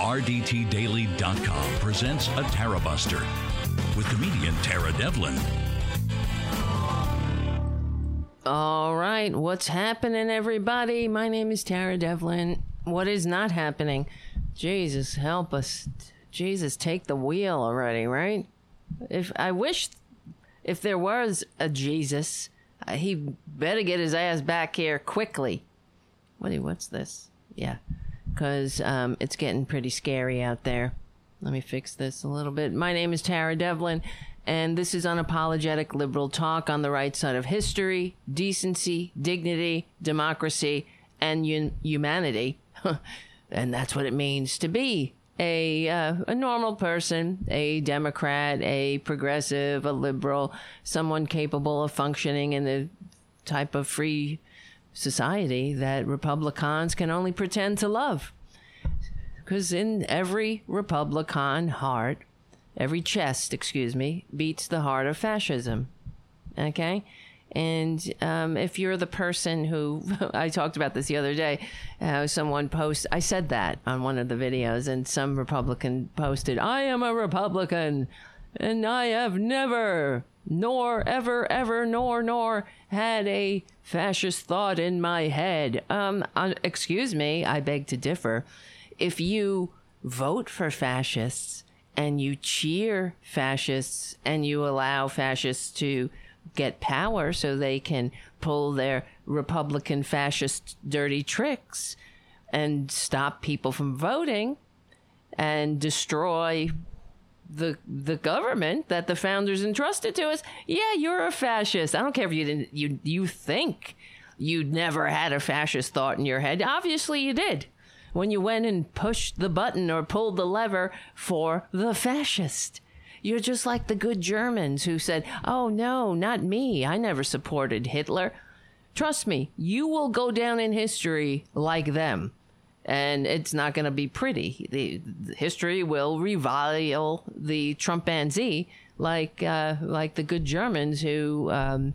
RDTDaily.com presents a Tara Buster with comedian Tara Devlin. All right, what's happening, everybody? My name is Tara Devlin. What is not happening? Jesus, help us. Jesus, take the wheel already, right? If I wish, if there was a Jesus, uh, he better get his ass back here quickly. What? What's this? Yeah, because um, it's getting pretty scary out there. Let me fix this a little bit. My name is Tara Devlin, and this is unapologetic liberal talk on the right side of history, decency, dignity, democracy, and un- humanity. and that's what it means to be a uh, a normal person, a Democrat, a progressive, a liberal, someone capable of functioning in the type of free society that Republicans can only pretend to love. Because in every Republican heart, every chest, excuse me, beats the heart of fascism. Okay? And um, if you're the person who, I talked about this the other day, how someone posts, I said that on one of the videos, and some Republican posted, I am a Republican, and I have never, nor ever, ever, nor, nor had a fascist thought in my head. Um, uh, excuse me, I beg to differ. If you vote for fascists and you cheer fascists and you allow fascists to get power so they can pull their Republican fascist dirty tricks and stop people from voting and destroy the the government that the founders entrusted to us. Yeah, you're a fascist. I don't care if you didn't you you think you'd never had a fascist thought in your head. Obviously you did. When you went and pushed the button or pulled the lever for the fascist. You're just like the good Germans who said, Oh, no, not me. I never supported Hitler. Trust me, you will go down in history like them. And it's not going to be pretty. The, the, history will revile the Trumpanzee like uh, like the good Germans who um,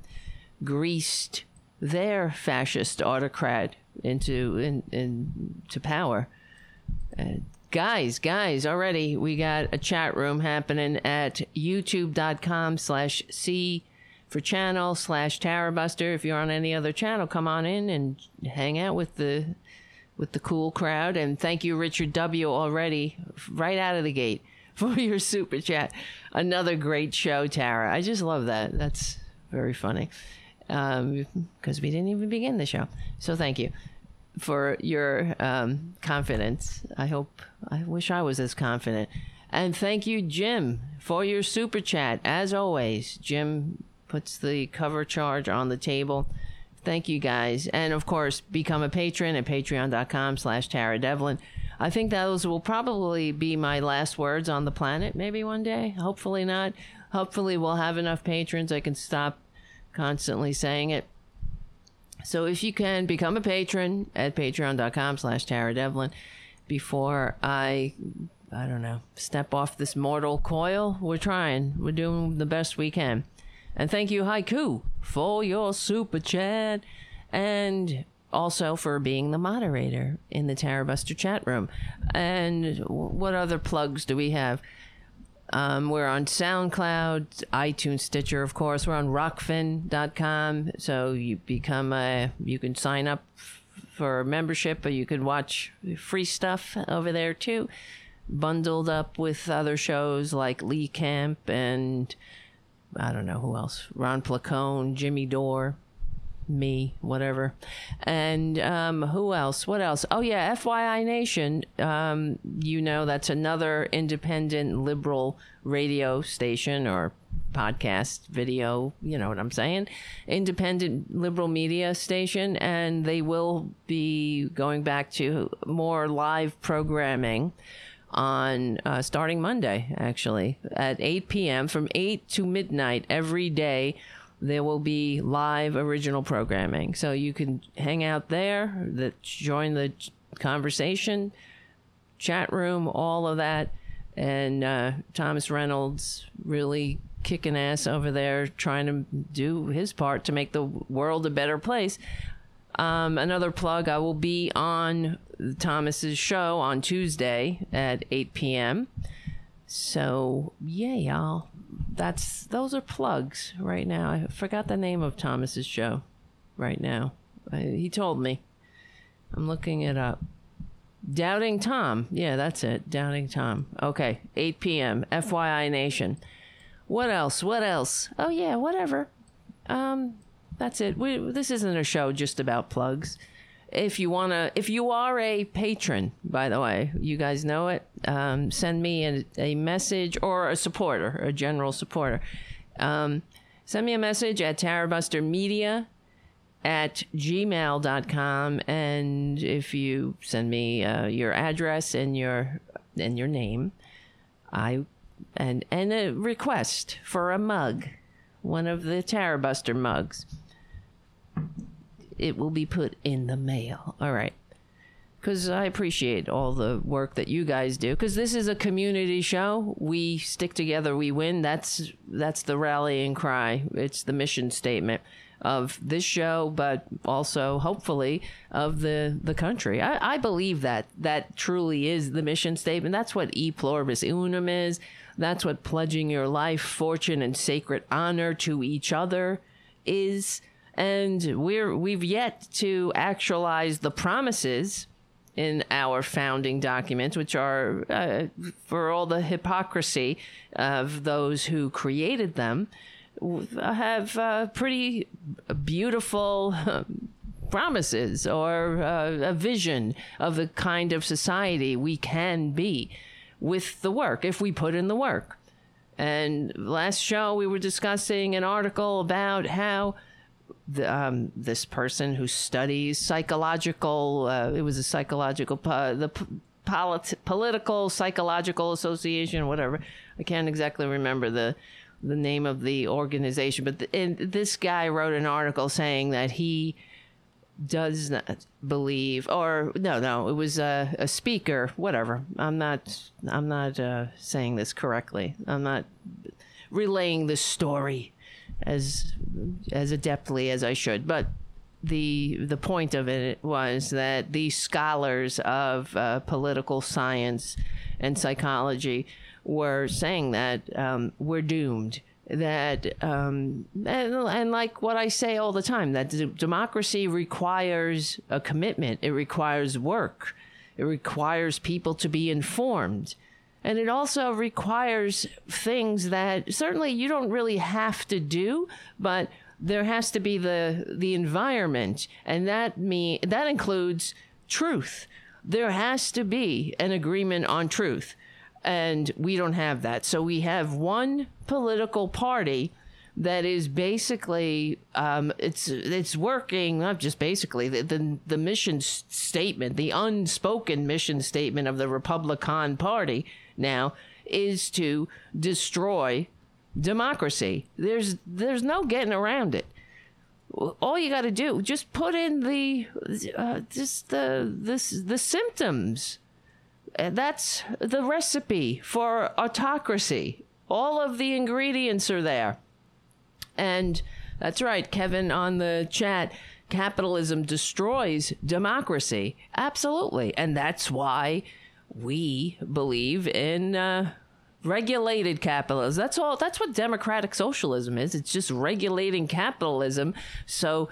greased their fascist autocrat into in, in to power. Uh, guys, guys, already we got a chat room happening at youtube.com slash C for channel slash Tarabuster. If you're on any other channel, come on in and hang out with the with the cool crowd. And thank you, Richard W. already right out of the gate for your super chat. Another great show, Tara. I just love that. That's very funny. Um, because we didn't even begin the show. So thank you for your um, confidence. I hope, I wish I was as confident. And thank you, Jim, for your super chat. As always, Jim puts the cover charge on the table. Thank you, guys. And of course, become a patron at patreon.com slash Tara Devlin. I think those will probably be my last words on the planet, maybe one day. Hopefully not. Hopefully, we'll have enough patrons I can stop constantly saying it. So if you can become a patron at patreon.com slash Tara Devlin before I I don't know, step off this mortal coil. We're trying. We're doing the best we can. And thank you, Haiku, for your super chat and also for being the moderator in the Tarabuster chat room. And what other plugs do we have? Um, we're on SoundCloud, iTunes, Stitcher, of course. We're on rokfin.com. So you become a, you can sign up for membership, but you could watch free stuff over there too, bundled up with other shows like Lee Camp and I don't know who else, Ron Placone, Jimmy Dore me, whatever. And um, who else? What else? Oh, yeah, FYI Nation. Um, you know, that's another independent liberal radio station or podcast, video, you know what I'm saying? Independent liberal media station. And they will be going back to more live programming on uh, starting Monday, actually, at 8 p.m. from 8 to midnight every day there will be live original programming. So you can hang out there, that join the conversation, chat room, all of that. And uh, Thomas Reynolds really kicking ass over there, trying to do his part to make the world a better place. Um, another plug I will be on Thomas's show on Tuesday at 8 p.m. So, yeah, y'all. That's those are plugs right now. I forgot the name of Thomas's show right now. I, he told me. I'm looking it up. Doubting Tom. Yeah, that's it. Doubting Tom. Okay, 8 p.m. FYI Nation. What else? What else? Oh yeah, whatever. Um, that's it. We, this isn't a show just about plugs. If you wanna, if you are a patron, by the way, you guys know it. Um, send me a, a message or a supporter, a general supporter. Um, send me a message at Tarabuster Media at gmail.com and if you send me uh, your address and your and your name i and and a request for a mug one of the Tarabuster mugs it will be put in the mail all right because I appreciate all the work that you guys do. Because this is a community show. We stick together, we win. That's that's the rallying cry. It's the mission statement of this show, but also hopefully of the the country. I, I believe that that truly is the mission statement. That's what e pluribus unum is. That's what pledging your life, fortune, and sacred honor to each other is. And we're we've yet to actualize the promises in our founding documents, which are uh, for all the hypocrisy of those who created them, have uh, pretty beautiful promises or uh, a vision of the kind of society we can be with the work if we put in the work. And last show, we were discussing an article about how the, um, this person who studies psychological, uh, it was a psychological, uh, the p- polit- political psychological association, whatever. I can't exactly remember the the name of the organization, but the, and this guy wrote an article saying that he does not believe, or no, no, it was a, a speaker, whatever. I'm not, I'm not uh, saying this correctly. I'm not relaying the story as as adeptly as I should. But the the point of it was that these scholars of uh, political science and psychology were saying that um, we're doomed. That um, and, and like what I say all the time, that d- democracy requires a commitment. It requires work. It requires people to be informed and it also requires things that certainly you don't really have to do, but there has to be the the environment, and that me that includes truth. There has to be an agreement on truth, and we don't have that. So we have one political party that is basically um, it's it's working not just basically the, the the mission statement the unspoken mission statement of the Republican Party now is to destroy democracy. There's there's no getting around it. All you got to do just put in the uh, just the this the symptoms. That's the recipe for autocracy. All of the ingredients are there. And that's right, Kevin on the chat. Capitalism destroys democracy. Absolutely. And that's why we believe in uh, regulated capitalism. That's all. That's what democratic socialism is. It's just regulating capitalism so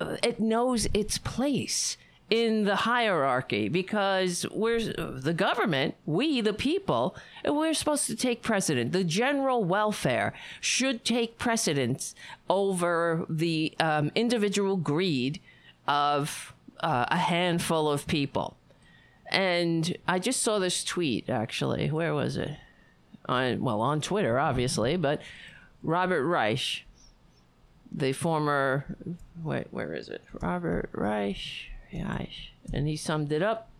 uh, it knows its place in the hierarchy because we're the government, we the people, we're supposed to take precedent. The general welfare should take precedence over the um, individual greed of uh, a handful of people. And I just saw this tweet actually. Where was it? On well, on Twitter, obviously, but Robert Reich, the former wait, where is it? Robert Reich, Reich, and he summed it up.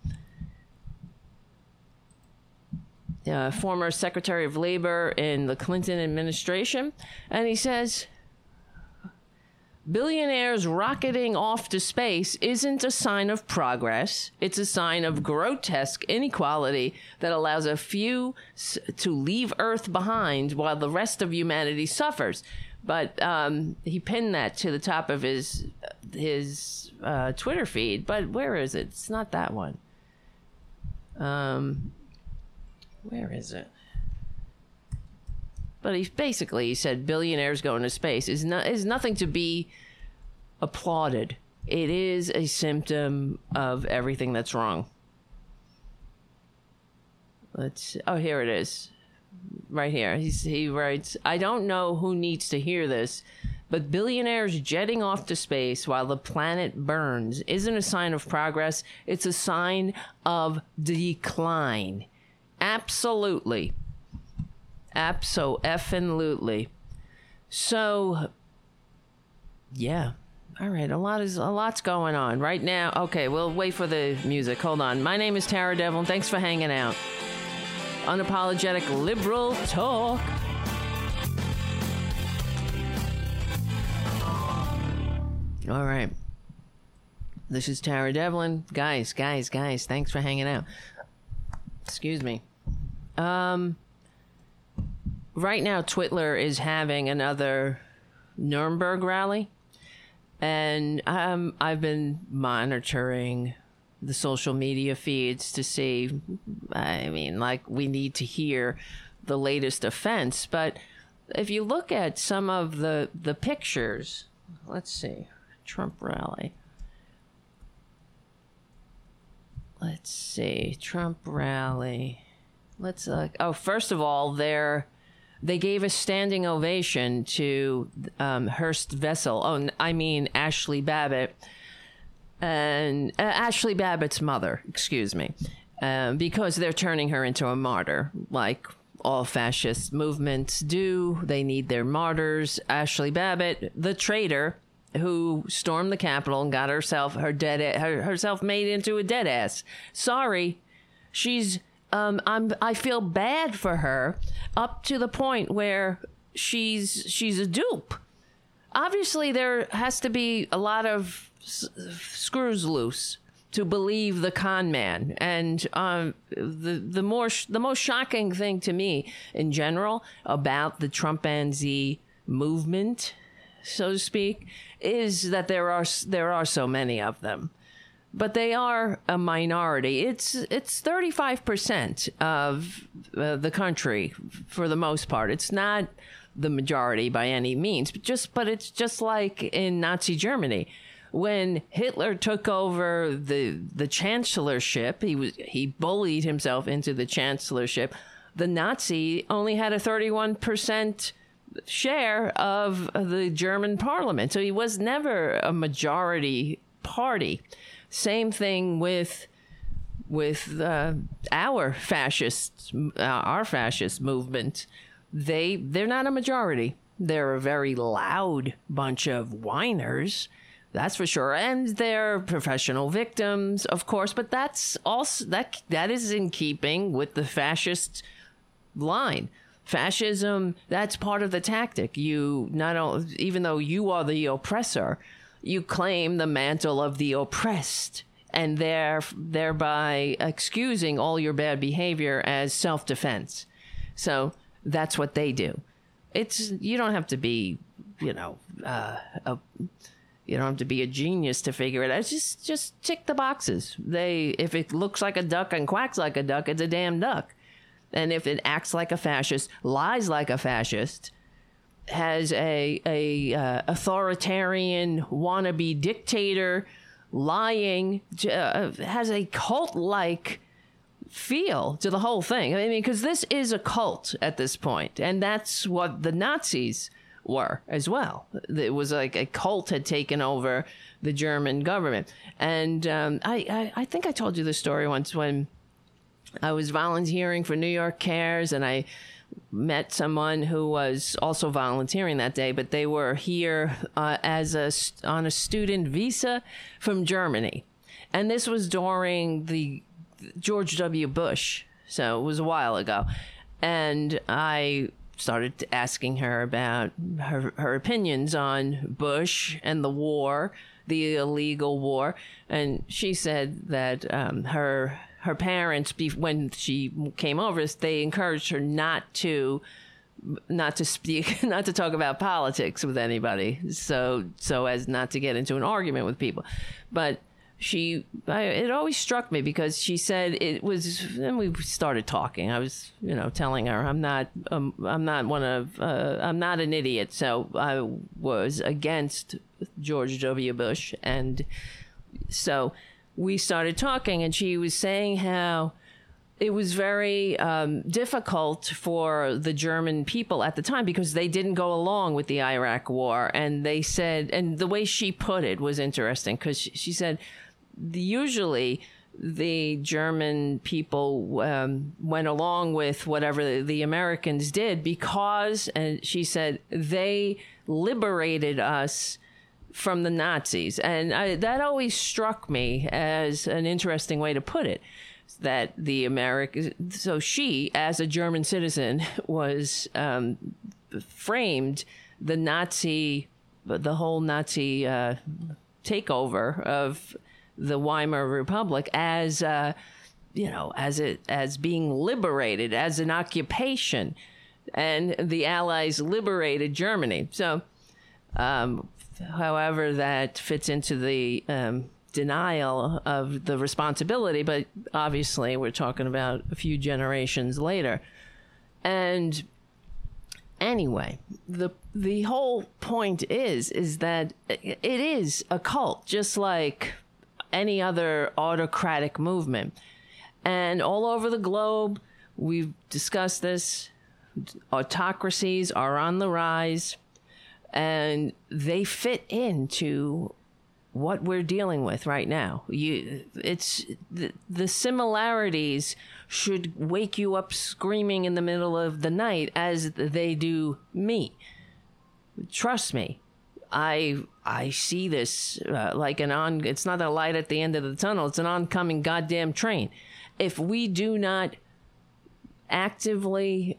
Uh, former Secretary of Labor in the Clinton administration, and he says billionaires rocketing off to space isn't a sign of progress. It's a sign of grotesque inequality that allows a few to leave Earth behind while the rest of humanity suffers. But um, he pinned that to the top of his his uh, Twitter feed, but where is it? It's not that one. Um, where is it? But he basically he said billionaires going to space is not is nothing to be applauded. It is a symptom of everything that's wrong. Let's. Oh, here it is, right here. He's, he writes, "I don't know who needs to hear this, but billionaires jetting off to space while the planet burns isn't a sign of progress. It's a sign of decline. Absolutely, absolutely. So, yeah." All right, a lot is a lot's going on right now. Okay, we'll wait for the music. Hold on. My name is Tara Devlin. Thanks for hanging out. Unapologetic liberal talk. All right. This is Tara Devlin. Guys, guys, guys, thanks for hanging out. Excuse me. Um right now Twitler is having another Nuremberg rally and um, I've been monitoring the social media feeds to see. I mean, like, we need to hear the latest offense. But if you look at some of the, the pictures, let's see, Trump rally. Let's see, Trump rally. Let's look. Oh, first of all, they're they gave a standing ovation to um, Horst Wessel. Oh, I mean Ashley Babbitt and uh, Ashley Babbitt's mother. Excuse me, um, because they're turning her into a martyr, like all fascist movements do. They need their martyrs. Ashley Babbitt, the traitor who stormed the Capitol and got herself her dead her, herself made into a dead ass. Sorry, she's um, I'm I feel bad for her up to the point where she's she's a dupe. Obviously, there has to be a lot of s- screws loose to believe the con man, and um, the the more sh- the most shocking thing to me in general about the Trumpanzee movement, so to speak, is that there are there are so many of them but they are a minority. It's it's 35% of uh, the country for the most part. It's not the majority by any means, but just but it's just like in Nazi Germany when Hitler took over the the chancellorship, he was he bullied himself into the chancellorship. The Nazi only had a 31% share of the German parliament. So he was never a majority party. Same thing with with uh, our fascist uh, our fascist movement. They they're not a majority. They're a very loud bunch of whiners. That's for sure, and they're professional victims, of course. But that's also that that is in keeping with the fascist line fascism that's part of the tactic you not only even though you are the oppressor you claim the mantle of the oppressed and there, thereby excusing all your bad behavior as self defense. So that's what they do. It's you don't have to be, you know, uh, a, you don't have to be a genius to figure it out. Just just tick the boxes. They if it looks like a duck and quacks like a duck, it's a damn duck. And if it acts like a fascist, lies like a fascist, has a a uh, authoritarian wannabe dictator lying uh, has a cult like feel to the whole thing. I mean, because this is a cult at this point, and that's what the Nazis were as well. It was like a cult had taken over the German government, and um, I, I I think I told you the story once when I was volunteering for New York Cares, and I met someone who was also volunteering that day, but they were here uh, as a on a student visa from Germany, and this was during the George W. Bush, so it was a while ago, and I started asking her about her her opinions on Bush and the war, the illegal war, and she said that um, her her parents, when she came over, they encouraged her not to not to speak, not to talk about politics with anybody, so so as not to get into an argument with people. But she, I, it always struck me because she said it was. And we started talking. I was, you know, telling her I'm not, um, I'm not one of, uh, I'm not an idiot. So I was against George W. Bush, and so we started talking, and she was saying how it was very um, difficult for the German people at the time because they didn't go along with the Iraq war. And they said, and the way she put it was interesting because she said, usually the German people um, went along with whatever the Americans did because, and she said, they liberated us from the Nazis. And I, that always struck me as an interesting way to put it that the American, so she, as a German citizen, was um, framed the Nazi, the whole Nazi uh, takeover of the Weimar Republic as, uh, you know, as it as being liberated as an occupation, and the Allies liberated Germany. So, um, however, that fits into the um, denial of the responsibility, but obviously we're talking about a few generations later. And anyway, the the whole point is is that it is a cult, just like any other autocratic movement. And all over the globe, we've discussed this. Autocracies are on the rise, and they fit into what we're dealing with right now. You, it's the, the similarities should wake you up screaming in the middle of the night as they do me. Trust me, I I see this uh, like an on. It's not a light at the end of the tunnel. It's an oncoming goddamn train. If we do not actively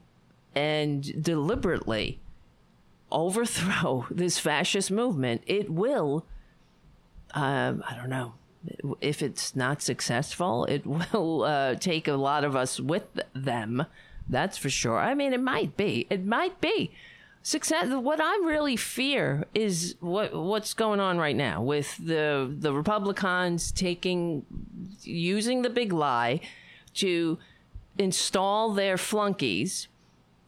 and deliberately overthrow this fascist movement, it will um, I don't know. If it's not successful, it will uh, take a lot of us with them. That's for sure. I mean, it might be. It might be success. What I really fear is what what's going on right now with the the Republicans taking using the big lie to install their flunkies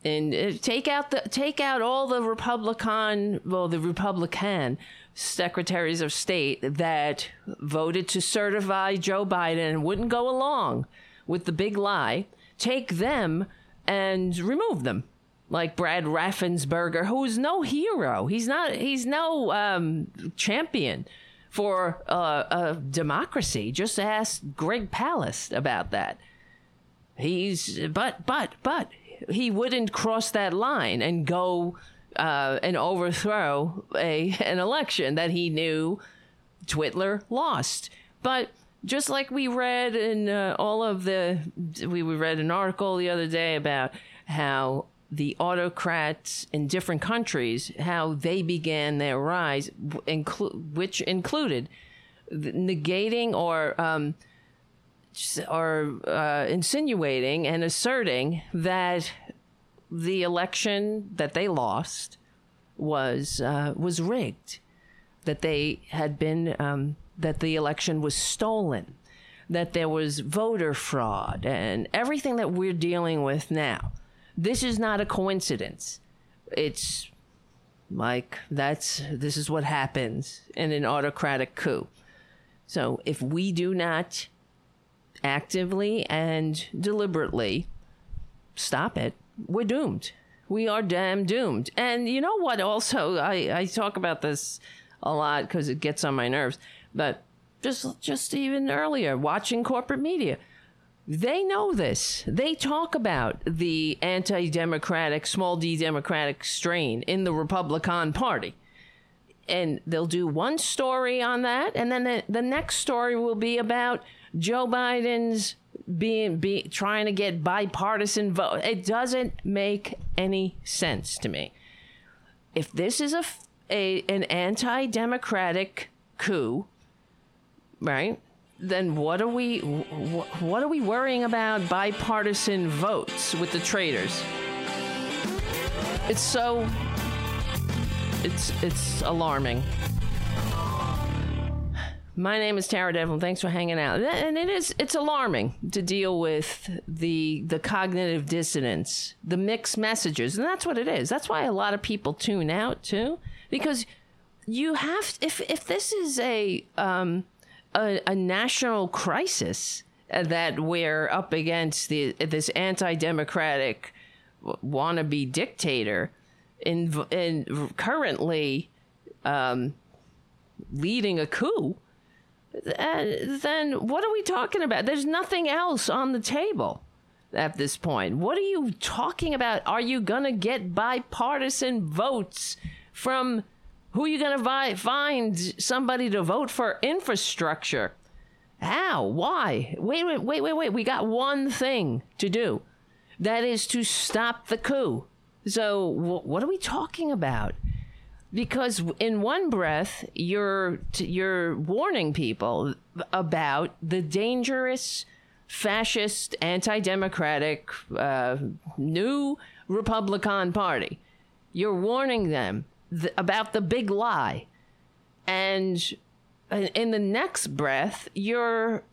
and uh, take out the take out all the Republican well the Republican secretaries of state that voted to certify Joe Biden and wouldn't go along with the big lie, take them and remove them. Like Brad Raffensperger, who's no hero. He's not. He's no um, champion for uh, a democracy. Just ask Greg Palast about that. He's but but but he wouldn't cross that line and go uh, and overthrow a an election that he knew Twitler lost. But just like we read in uh, all of the, we read an article the other day about how the autocrats in different countries, how they began their rise, inclu- which included negating or um, or uh, insinuating and asserting that the election that they lost was uh, was rigged, that they had been um, that the election was stolen, that there was voter fraud, and everything that we're dealing with now. This is not a coincidence. It's like that's this is what happens in an autocratic coup. So if we do not actively and deliberately stop it, we're doomed. We are damn doomed. And you know what? Also, I, I talk about this a lot because it gets on my nerves. But just just even earlier, watching corporate media, they know this. They talk about the anti-democratic, small d democratic strain in the Republican Party. And they'll do one story on that, and then the, the next story will be about Joe Biden's being be trying to get bipartisan vote. It doesn't make any sense to me. If this is a, a an anti-democratic coup, right? Then what are we what are we worrying about bipartisan votes with the traitors? It's so. It's it's alarming. My name is Tara Devlin. Thanks for hanging out. And it is it's alarming to deal with the the cognitive dissonance, the mixed messages, and that's what it is. That's why a lot of people tune out too, because you have if if this is a um a, a national crisis that we're up against the this anti-democratic wannabe dictator in in currently um, leading a coup then what are we talking about? There's nothing else on the table at this point. What are you talking about? Are you going to get bipartisan votes from who are you going to vi- find somebody to vote for infrastructure? How? Why? Wait, wait, wait, wait, wait. We got one thing to do. That is to stop the coup. So, what are we talking about? because in one breath you're you're warning people about the dangerous fascist anti-democratic uh, new republican party. You're warning them th- about the big lie. And in the next breath you're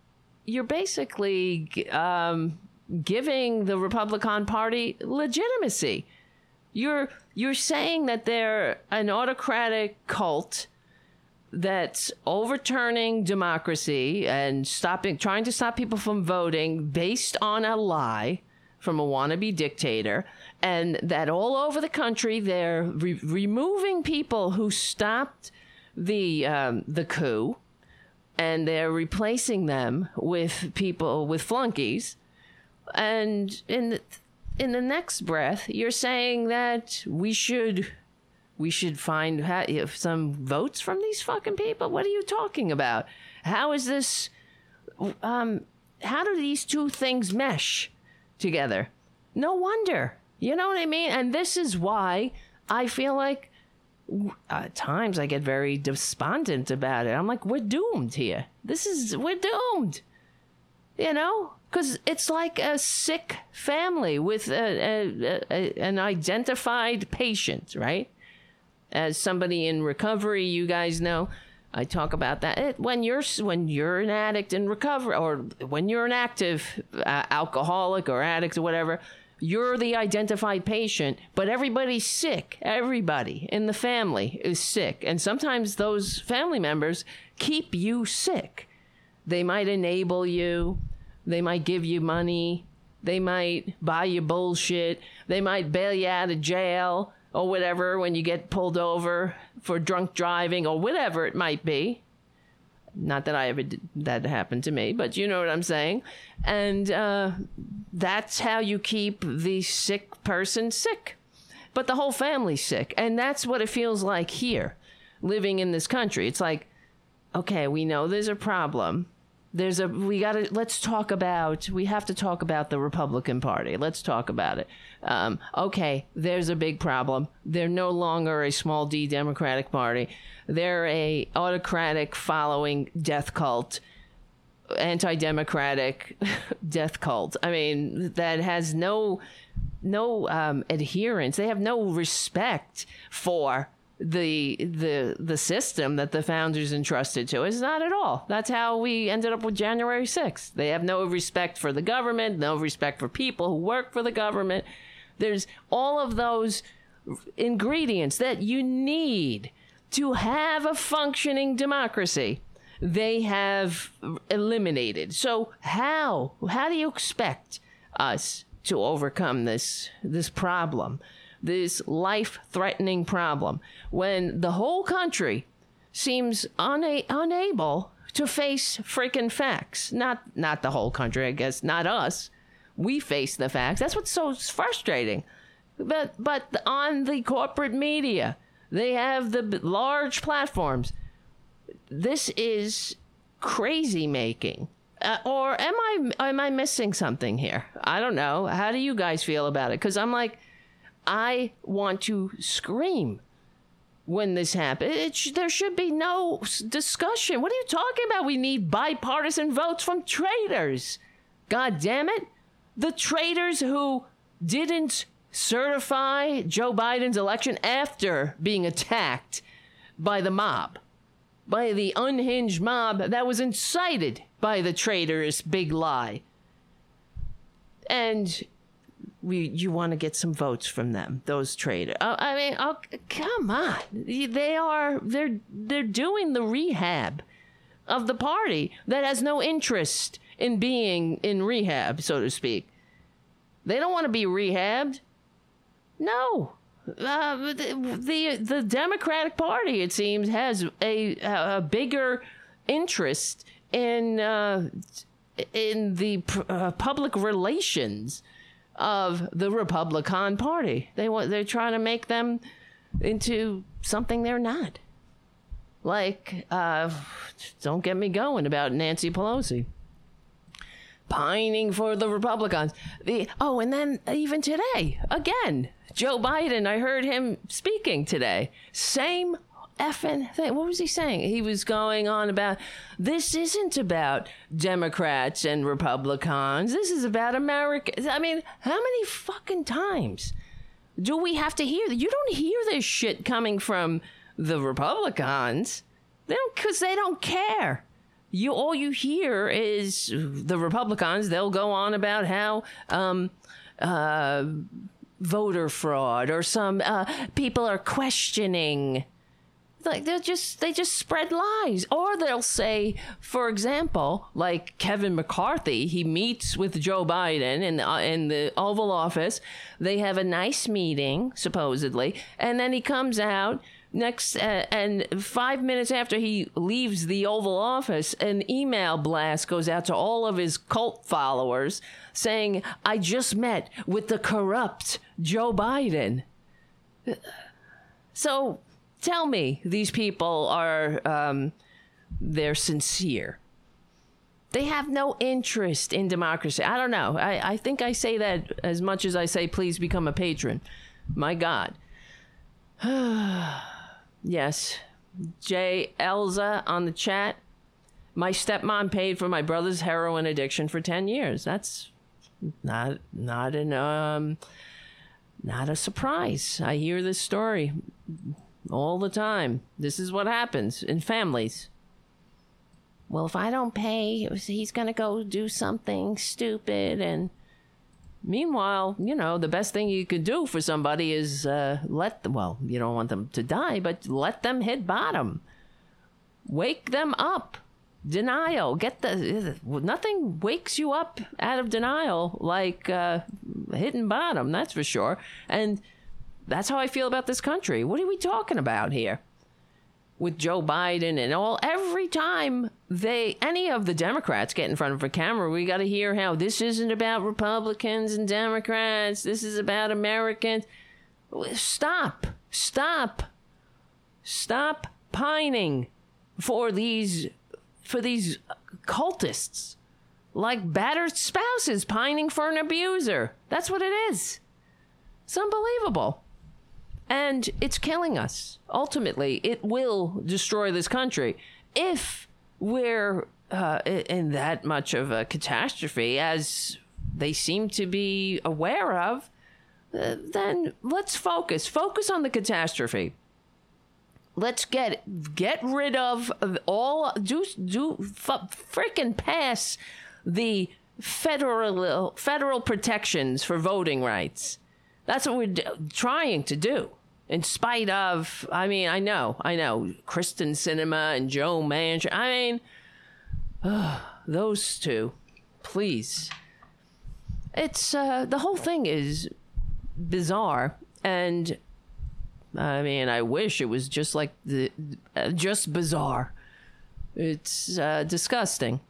you're basically um, giving the republican party legitimacy you're you're saying that they're an autocratic cult that's overturning democracy and stopping trying to stop people from voting based on a lie from a wannabe dictator and that all over the country they're re- removing people who stopped the um, the coup and they're replacing them with people with flunkies. And in the, in the next breath, you're saying that we should we should find some votes from these fucking people. What are you talking about? How is this? Um, how do these two things mesh together? No wonder. You know what I mean? And this is why I feel like at times I get very despondent about it. I'm like, we're doomed here. This is we're doomed. You know, because it's like a sick family with a, a, a, an identified patient, right? As somebody in recovery, you guys know, I talk about that. It, when you're when you're an addict in recovery, or when you're an active uh, alcoholic or addict or whatever, you're the identified patient, but everybody's sick. Everybody in the family is sick, and sometimes those family members keep you sick. They might enable you they might give you money. They might buy you bullshit. They might bail you out of jail or whatever when you get pulled over for drunk driving or whatever it might be. Not that I ever did that happened to me, but you know what I'm saying. And uh, that's how you keep the sick person sick. But the whole family's sick. And that's what it feels like here, living in this country. It's like, okay, we know there's a problem there's a we got to let's talk about we have to talk about the Republican Party. Let's talk about it. Um, okay, there's a big problem. They're no longer a small D Democratic Party. They're a autocratic following death cult, anti-democratic death cult. I mean, that has no no um, adherence. They have no respect for the the the system that the founders entrusted to us. Not at all. That's how we ended up with January 6th. They have no respect for the government, no respect for people who work for the government. There's all of those ingredients that you need to have a functioning democracy. They have eliminated. So how how do you expect us to overcome this this problem? This life threatening problem when the whole country seems una- unable to face freaking facts. Not not the whole country, I guess, not us. We face the facts. That's what's so frustrating. But but on the corporate media, they have the large platforms. This is crazy making. Uh, or am I am I missing something here? I don't know. How do you guys feel about it? Cuz I'm like I want to scream when this happens. Sh- there should be no discussion. What are you talking about? We need bipartisan votes from traitors. God damn it. The traitors who didn't certify Joe Biden's election after being attacked by the mob, by the unhinged mob that was incited by the traitorous big lie. And we, you want to get some votes from them, those traitors. Uh, I mean, oh, come on, they are they're they're doing the rehab of the party that has no interest in being in rehab, so to speak. They don't want to be rehabbed. No. Uh, the, the, the Democratic Party, it seems, has a a bigger interest in uh, in the uh, public relations of the Republican Party. They want they're trying to make them into something they're not. Like, uh, don't get me going about Nancy Pelosi pining for the Republicans. The oh, and then even today, again, Joe Biden. I heard him speaking today. Same effing thing. What was he saying? He was going on about this isn't about Democrats and Republicans. This is about America. I mean, how many fucking times do we have to hear that? You don't hear this shit coming from the Republicans. They don't, because they don't care you all you hear is the Republicans. They'll go on about how um, uh, voter fraud or some uh, people are questioning. Like they'll just they just spread lies, or they'll say, for example, like Kevin McCarthy, he meets with Joe Biden in the, uh, in the Oval Office. They have a nice meeting supposedly, and then he comes out next uh, and five minutes after he leaves the oval office an email blast goes out to all of his cult followers saying i just met with the corrupt joe biden. So tell me these people are um, they're sincere they have no interest in democracy. I don't know. I, I think I say that as much as I say, please become a patron. My God. Yes. J. Elza on the chat. My stepmom paid for my brother's heroin addiction for 10 years. That's not not an um not a surprise. I hear this story all the time. This is what happens in families. Well, if I don't pay, he's going to go do something stupid and Meanwhile, you know, the best thing you could do for somebody is uh, let them, well, you don't want them to die, but let them hit bottom. Wake them up. Denial. Get the, nothing wakes you up out of denial like uh, hitting bottom, that's for sure. And that's how I feel about this country. What are we talking about here? with Joe Biden and all every time they any of the Democrats get in front of a camera, we got to hear how this isn't about Republicans and Democrats. This is about Americans. Stop. Stop. Stop pining for these for these cultists like battered spouses pining for an abuser. That's what it is. It's unbelievable and it's killing us. Ultimately, it will destroy this country if we're uh, in that much of a catastrophe as they seem to be aware of. Uh, then let's focus. Focus on the catastrophe. Let's get get rid of all do do f- freaking pass the federal federal protections for voting rights that's what we're d- trying to do. In spite of, I mean, I know, I know, Kyrsten Sinema and Joe Manchin. I mean, those two, please. It's uh, the whole thing is bizarre, and I mean, I wish it was just like the uh, just bizarre. It's uh, disgusting,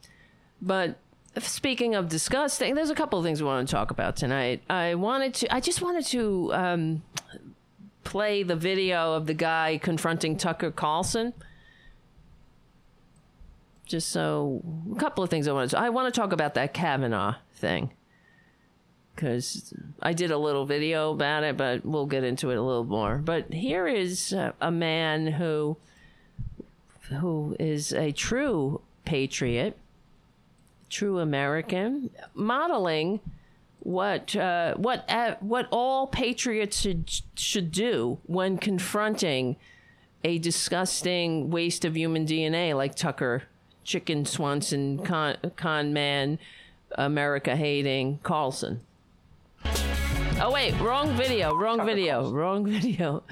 but speaking of disgusting, there's a couple of things we want to talk about tonight. I wanted to, I just wanted to um, play the video of the guy confronting Tucker Carlson. Just so, a couple of things I want to, I want to talk about that Kavanaugh thing. Because I did a little video about it, but we'll get into it a little more. But here is a, a man who, who is a true patriot true American, modeling what uh, what uh, what all patriots should should do when confronting a disgusting waste of human DNA like Tucker, Chicken Swanson, con, con man, America hating Carlson. Oh wait, wrong video, wrong video, wrong video.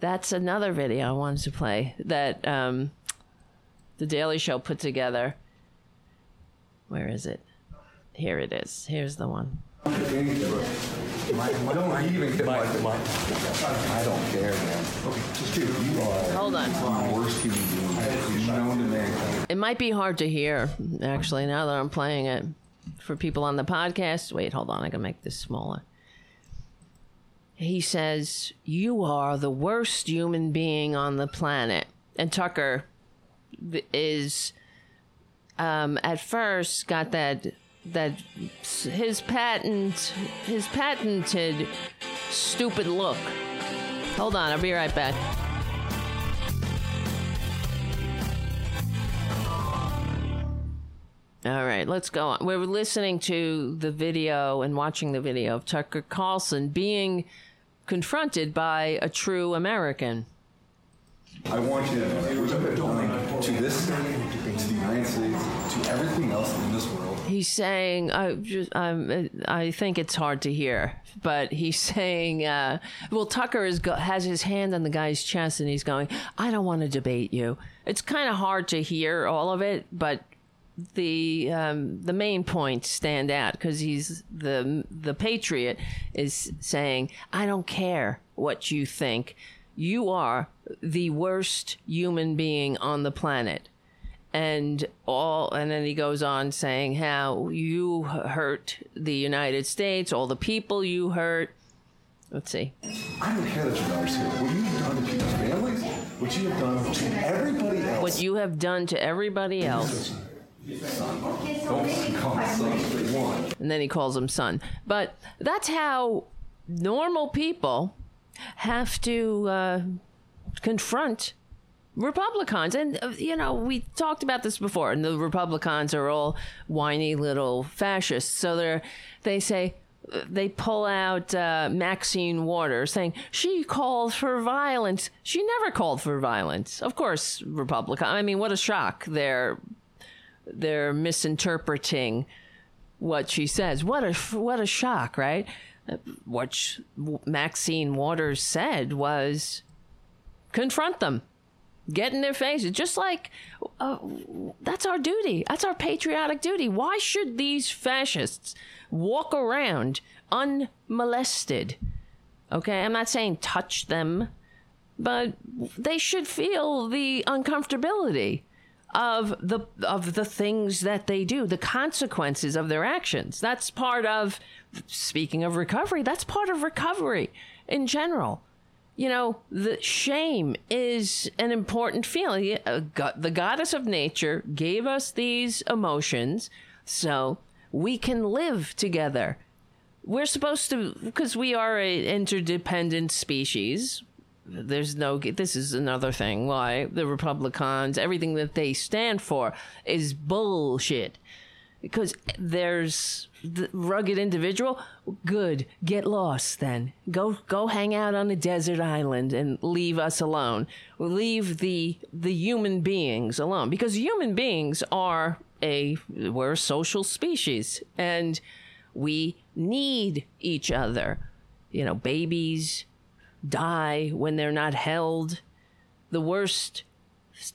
That's another video I wanted to play that um, the Daily Show put together. Where is it? Here it is. Here's the one. Don't even get my, I don't care, man. Dude, you are Hold on. the worst human being known to mankind. It might be hard to hear, actually, now that I'm playing it. For people on the podcast, wait, hold on, I can make this smaller. He says, You are the worst human being on the planet. And Tucker is, um, at first, got that, that his patent, his patented stupid look. Hold on, I'll be right back. All right, let's go on. We're listening to the video and watching the video of Tucker Carlson being confronted by a true American. I want you to to this, to the United States, everything else in this world. He's saying, I just, um, I think it's hard to hear, but he's saying, uh, well, Tucker is go- has his hand on the guy's chest and he's going, I don't want to debate you. It's kind of hard to hear all of it, but the um, the main points stand out because he's the the patriot is saying, I don't care what you think. You are the worst human being on the planet and all and then he goes on saying how you hurt the united states all the people you hurt let's see I don't care that your daughter's here. What you've done to people's families, what you have done to everybody else. what you have done to everybody else Don't call me son one. and then he calls him son but that's how normal people have to uh, confront Republicans. And, uh, you know, we talked about this before, and the Republicans are all whiny little fascists. So they're, they say, they pull out uh, Maxine Waters saying she called for violence. She never called for violence. Of course, Republican. I mean, what a shock. They're they're misinterpreting what she says. What a what a shock, right? What Maxine Waters said was confront them, get in their faces, just like uh, that's our duty. That's our patriotic duty. Why should these fascists walk around unmolested? Okay, I'm not saying touch them, but they should feel the uncomfortability of the of the things that they do, the consequences of their actions. That's part of speaking of recovery, that's part of recovery in general. You know, the shame is an important feeling. Uh, The goddess of nature gave us these emotions so we can live together. We're supposed to, because we are an interdependent species, there's no this is another thing why the republicans everything that they stand for is bullshit because there's the rugged individual. Good. Get lost then. Go go hang out on a desert island and leave us alone. Leave the the human beings alone. Because human beings are a we're a social species and we need each other. You know babies die when they're not held. The worst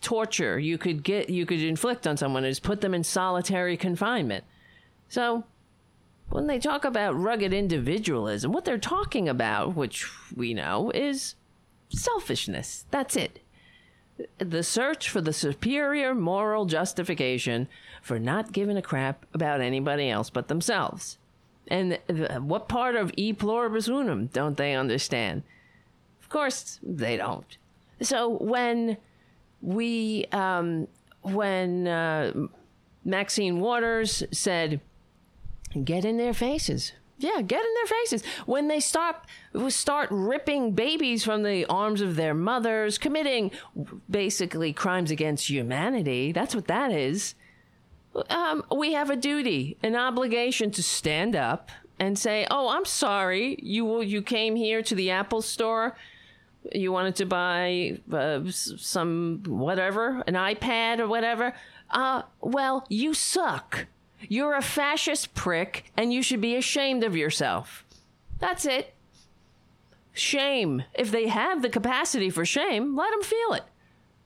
torture you could get you could inflict on someone is put them in solitary confinement. So when they talk about rugged individualism, what they're talking about, which we know, is selfishness. That's it. The search for the superior moral justification for not giving a crap about anybody else but themselves. And what part of e pluribus unum don't they understand? Of course, they don't. So when we, um, when uh, Maxine Waters said, "Get in their faces," yeah, get in their faces when they start start ripping babies from the arms of their mothers, committing basically crimes against humanity. That's what that is. Um, we have a duty, an obligation to stand up and say, "Oh, I'm sorry. You you came here to the Apple store. You wanted to buy uh, some whatever, an iPad or whatever. Uh, well, you suck. You're a fascist prick, and you should be ashamed of yourself. That's it. Shame. If they have the capacity for shame, let them feel it,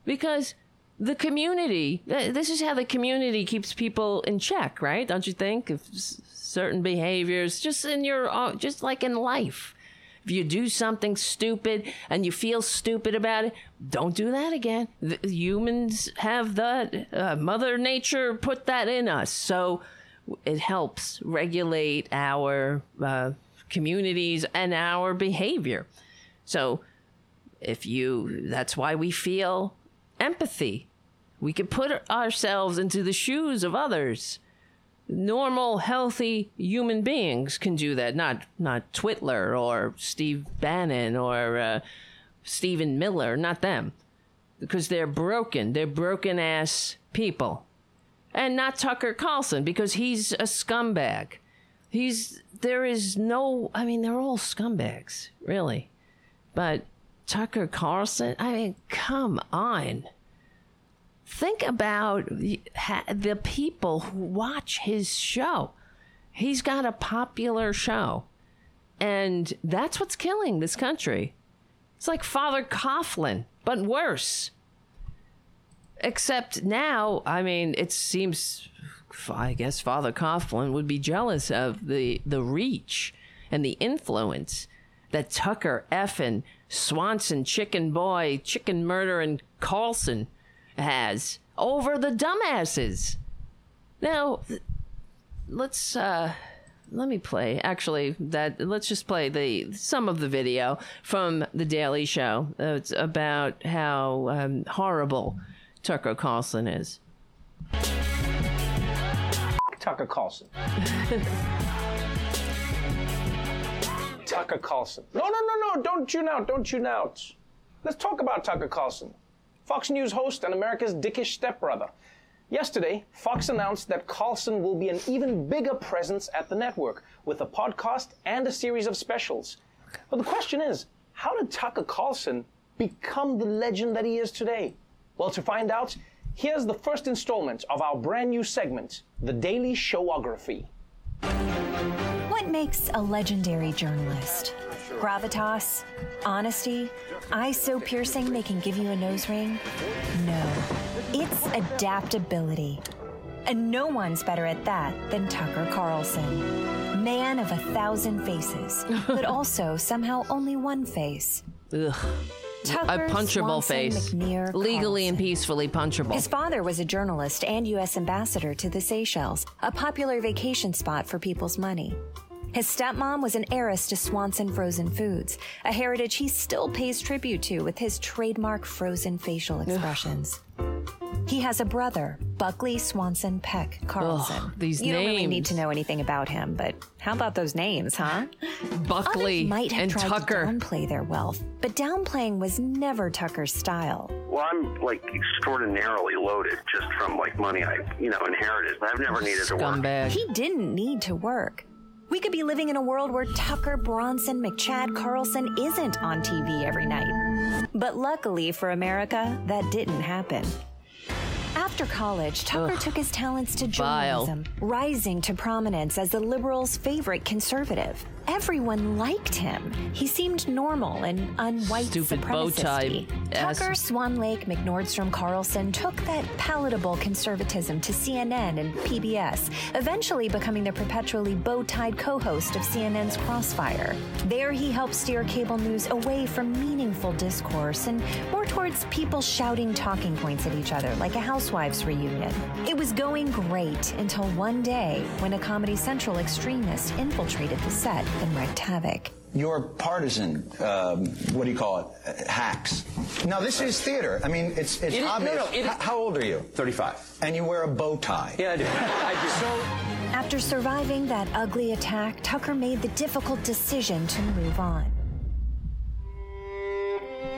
because." the community this is how the community keeps people in check right don't you think if certain behaviors just in your uh, just like in life if you do something stupid and you feel stupid about it don't do that again the, humans have that uh, mother nature put that in us so it helps regulate our uh, communities and our behavior so if you that's why we feel empathy. We can put ourselves into the shoes of others. Normal, healthy human beings can do that. Not not Twitler or Steve Bannon or uh, Stephen Miller. Not them, because they're broken. They're broken ass people, and not Tucker Carlson because he's a scumbag. He's there is no. I mean, they're all scumbags, really, but Tucker Carlson. I mean, come on. Think about the, people who watch his show. He's got a popular show, and that's what's killing this country. It's like Father Coughlin, but worse. Except now, I mean, it seems, I guess Father Coughlin would be jealous of the, the reach and the influence that Tucker effing Swanson, Chicken Boy, Chicken Murder, and Carlson has over the dumbasses. Now, let's uh let me play actually that let's just play the some of the video from the daily show it's about how um, horrible tucker carlson is Tucker Carlson. Tucker Carlson. No, no, no, no. Don't tune out. Don't tune out. Let's talk about Tucker Carlson. Fox News host and America's dickish stepbrother. Yesterday, Fox announced that Carlson will be an even bigger presence at the network with a podcast and a series of specials. But the question is, how did Tucker Carlson become the legend that he is today? Well, to find out, here's the first installment of our brand new segment, The Daily Showography. What makes a legendary journalist? Gravitas? Honesty? Eyes so piercing they can give you a nose ring? No. It's adaptability. And no one's better at that than Tucker Carlson. Man of a thousand faces, but also somehow only one face. Ugh. Tucker a punchable Swanson face McNear legally and peacefully punchable His father was a journalist and U.S. ambassador to the Seychelles, a popular vacation spot for people's money. His stepmom was an heiress to Swanson Frozen Foods, a heritage he still pays tribute to with his trademark frozen facial expressions. He has a brother, Buckley Swanson Peck Carlson. Ugh, these you don't really need to know anything about him, but how about those names, huh? buckley Others might have and tried tucker to downplay their wealth, but downplaying was never Tucker's style. Well, I'm like extraordinarily loaded just from like money I, you know, inherited. But I've never needed to work. scumbag He didn't need to work. We could be living in a world where Tucker Bronson McChad Carlson isn't on TV every night. But luckily for America, that didn't happen. After college, Tucker took his talents to Vile. journalism, rising to prominence as the liberals' favorite conservative. Everyone liked him. He seemed normal and unwhite Stupid supremacist. Tucker Swan Lake McNordstrom Carlson took that palatable conservatism to CNN and PBS, eventually becoming the perpetually bow tied co host of CNN's Crossfire. There, he helped steer cable news away from meaningful discourse and more towards people shouting talking points at each other like a housewives reunion. It was going great until one day when a Comedy Central extremist infiltrated the set and wreaked havoc. your partisan, um, what do you call it, uh, hacks. Now, this is theater. I mean, it's, it's It is- no, obvious. no, it- H- how old are you? 35. And you wear a bow tie. Yeah, I do. I do. So, After surviving that ugly attack, Tucker made the difficult decision to move on.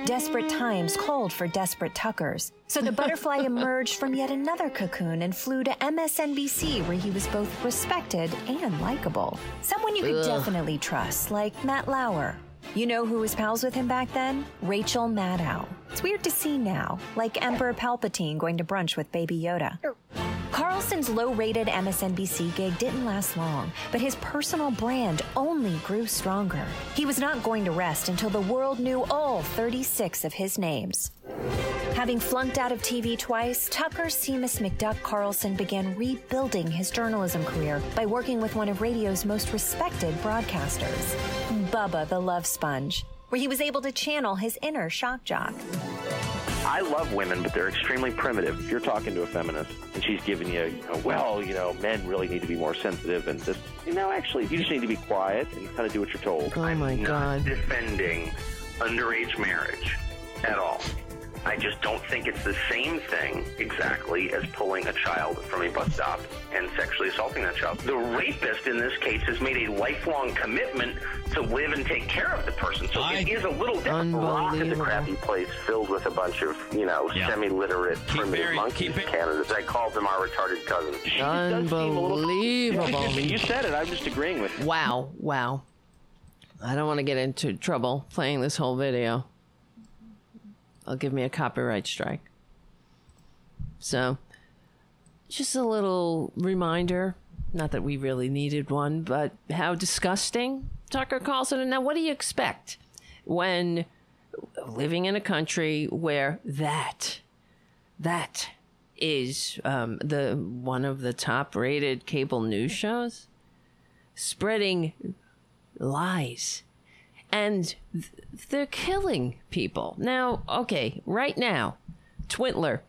Desperate times called for desperate Tuckers. So the butterfly emerged from yet another cocoon and flew to MSNBC, where he was both respected and likable. Someone you could Ugh. definitely trust, like Matt Lauer. You know who was pals with him back then? Rachel Maddow. It's weird to see now, like Emperor Palpatine going to brunch with Baby Yoda. Carlson's low rated MSNBC gig didn't last long, but his personal brand only grew stronger. He was not going to rest until the world knew all 36 of his names. Having flunked out of TV twice, Tucker Seamus McDuck Carlson began rebuilding his journalism career by working with one of radio's most respected broadcasters, Bubba the Love Sponge, where he was able to channel his inner shock jock. I love women, but they're extremely primitive. If you're talking to a feminist and she's giving you, you know, well, you know, men really need to be more sensitive and just, you know, actually, you just need to be quiet and kind of do what you're told. Oh my not God. defending underage marriage at all. I just don't think it's the same thing exactly as pulling a child from a bus stop and sexually assaulting that child. The rapist in this case has made a lifelong commitment to live and take care of the person. So it is a little different. Iraq is a crappy place filled with a bunch of, you know, Yeah. semi-literate primitive very- monkeys keep it- candidates. I called them our retarded cousins. Unbelievable. You said it. I'm just agreeing with you. Wow, wow. I don't want to get into trouble playing this whole video. I'll give me a copyright strike. So, just a little reminder, not that we really needed one, but how disgusting Tucker Carlson. And now, what do you expect when living in a country where that, that is um, the one of the top rated cable news shows? spreading lies and th- they're killing people. Now, okay, right now, Twitler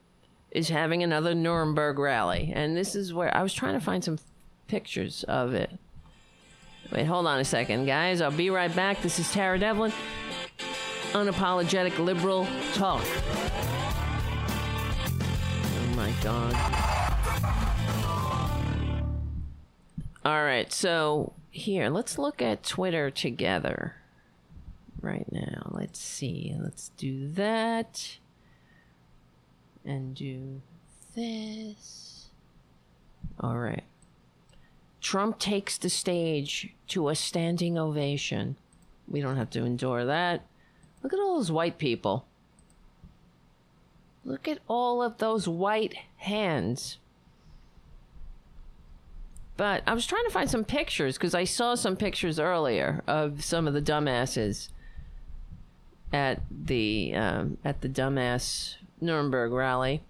is having another Nuremberg rally, and this is where I was trying to find some pictures of it. Wait, hold on a second, guys. I'll be right back. This is Tara Devlin, unapologetic liberal talk. Oh my god. All right, so here, let's look at Twitter together right now. Let's see. Let's do that. And do this. All right. Trump takes the stage to a standing ovation. We don't have to endure that. Look at all those white people. Look at all of those white hands. But I was trying to find some pictures because I saw some pictures earlier of some of the dumbasses at the um, at the dumbass Nuremberg rally.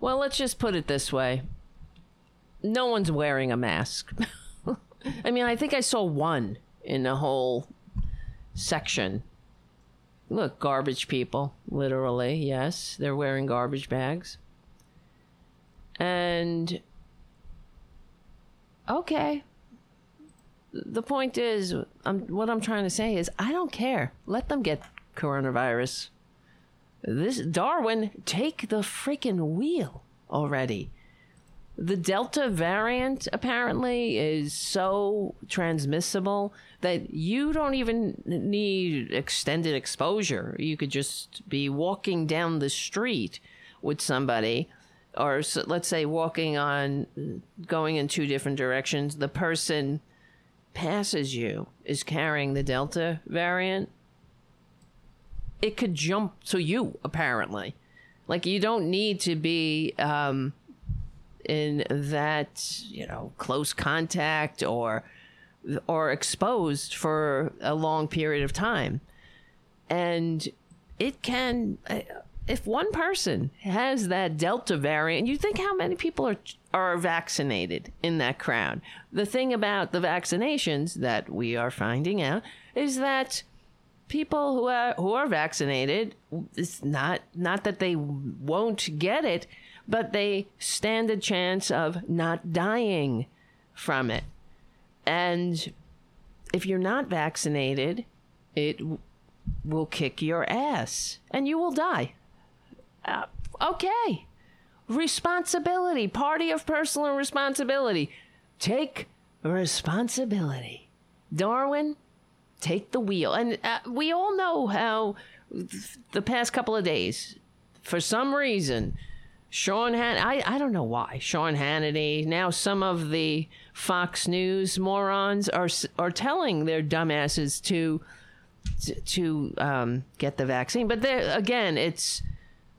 Well, let's just put it this way: no one's wearing a mask. I mean, I think I saw one in the whole section. Look, garbage people, literally, yes, they're wearing garbage bags. And okay. The point is, I'm, what I'm trying to say is, I don't care. Let them get coronavirus. This Darwin, take the freaking wheel already. The Delta variant apparently is so transmissible that you don't even need extended exposure. You could just be walking down the street with somebody, or s let's say walking on, going in two different directions. The person passes you is carrying the Delta variant. It could jump to you, apparently. Like, you don't need to be. Um, in that you know close contact or or exposed for a long period of time and it can if one person has that delta variant you think how many people are are vaccinated in that crowd. The thing about the vaccinations that we are finding out is that people who are who are vaccinated it's not not that they won't get it but they stand a chance of not dying from it. And if you're not vaccinated it will kick your ass and you will die. Uh, okay responsibility party of personal responsibility take responsibility darwin take the wheel. And uh, we all know how the past couple of days, for some reason, Sean Han I, I don't know why. Sean Hannity, now some of the Fox News morons are are telling their dumbasses to to, um, get the vaccine. But again, it's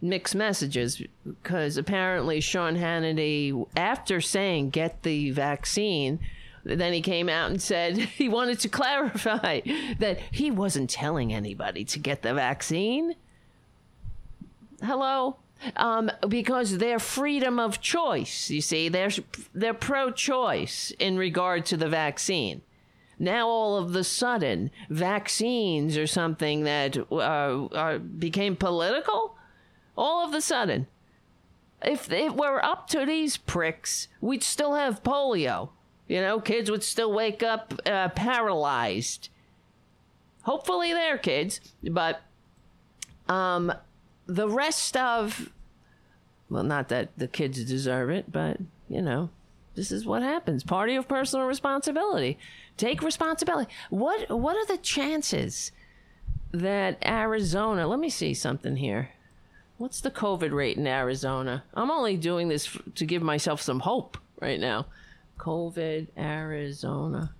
mixed messages because apparently Sean Hannity, after saying get the vaccine, then he came out and said he wanted to clarify that he wasn't telling anybody to get the vaccine. Hello? Um, because their freedom of choice, you see, they're, they're pro choice in regard to the vaccine. Now, all of the sudden, vaccines are something that uh, uh, became political. All of a sudden. If it were up to these pricks, we'd still have polio. You know, kids would still wake up uh, paralyzed. Hopefully, they're kids, but um, the rest of well, not that the kids deserve it, but you know, this is what happens. Party of personal responsibility. Take responsibility. What what are the chances that Arizona? Let me see something here. What's the COVID rate in Arizona? I'm only doing this to give myself some hope right now. COVID, Arizona.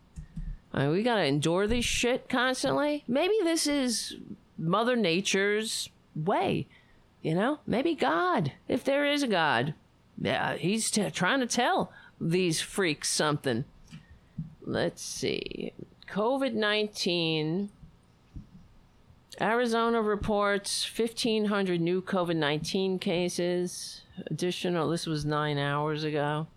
I mean, we gotta endure this shit constantly. Maybe this is Mother Nature's way. You know, maybe God, if there is a God, yeah, he's t- trying to tell these freaks something. Let's see. COVID 19. Arizona reports 1,500 new COVID 19 cases. Additional, this was nine hours ago.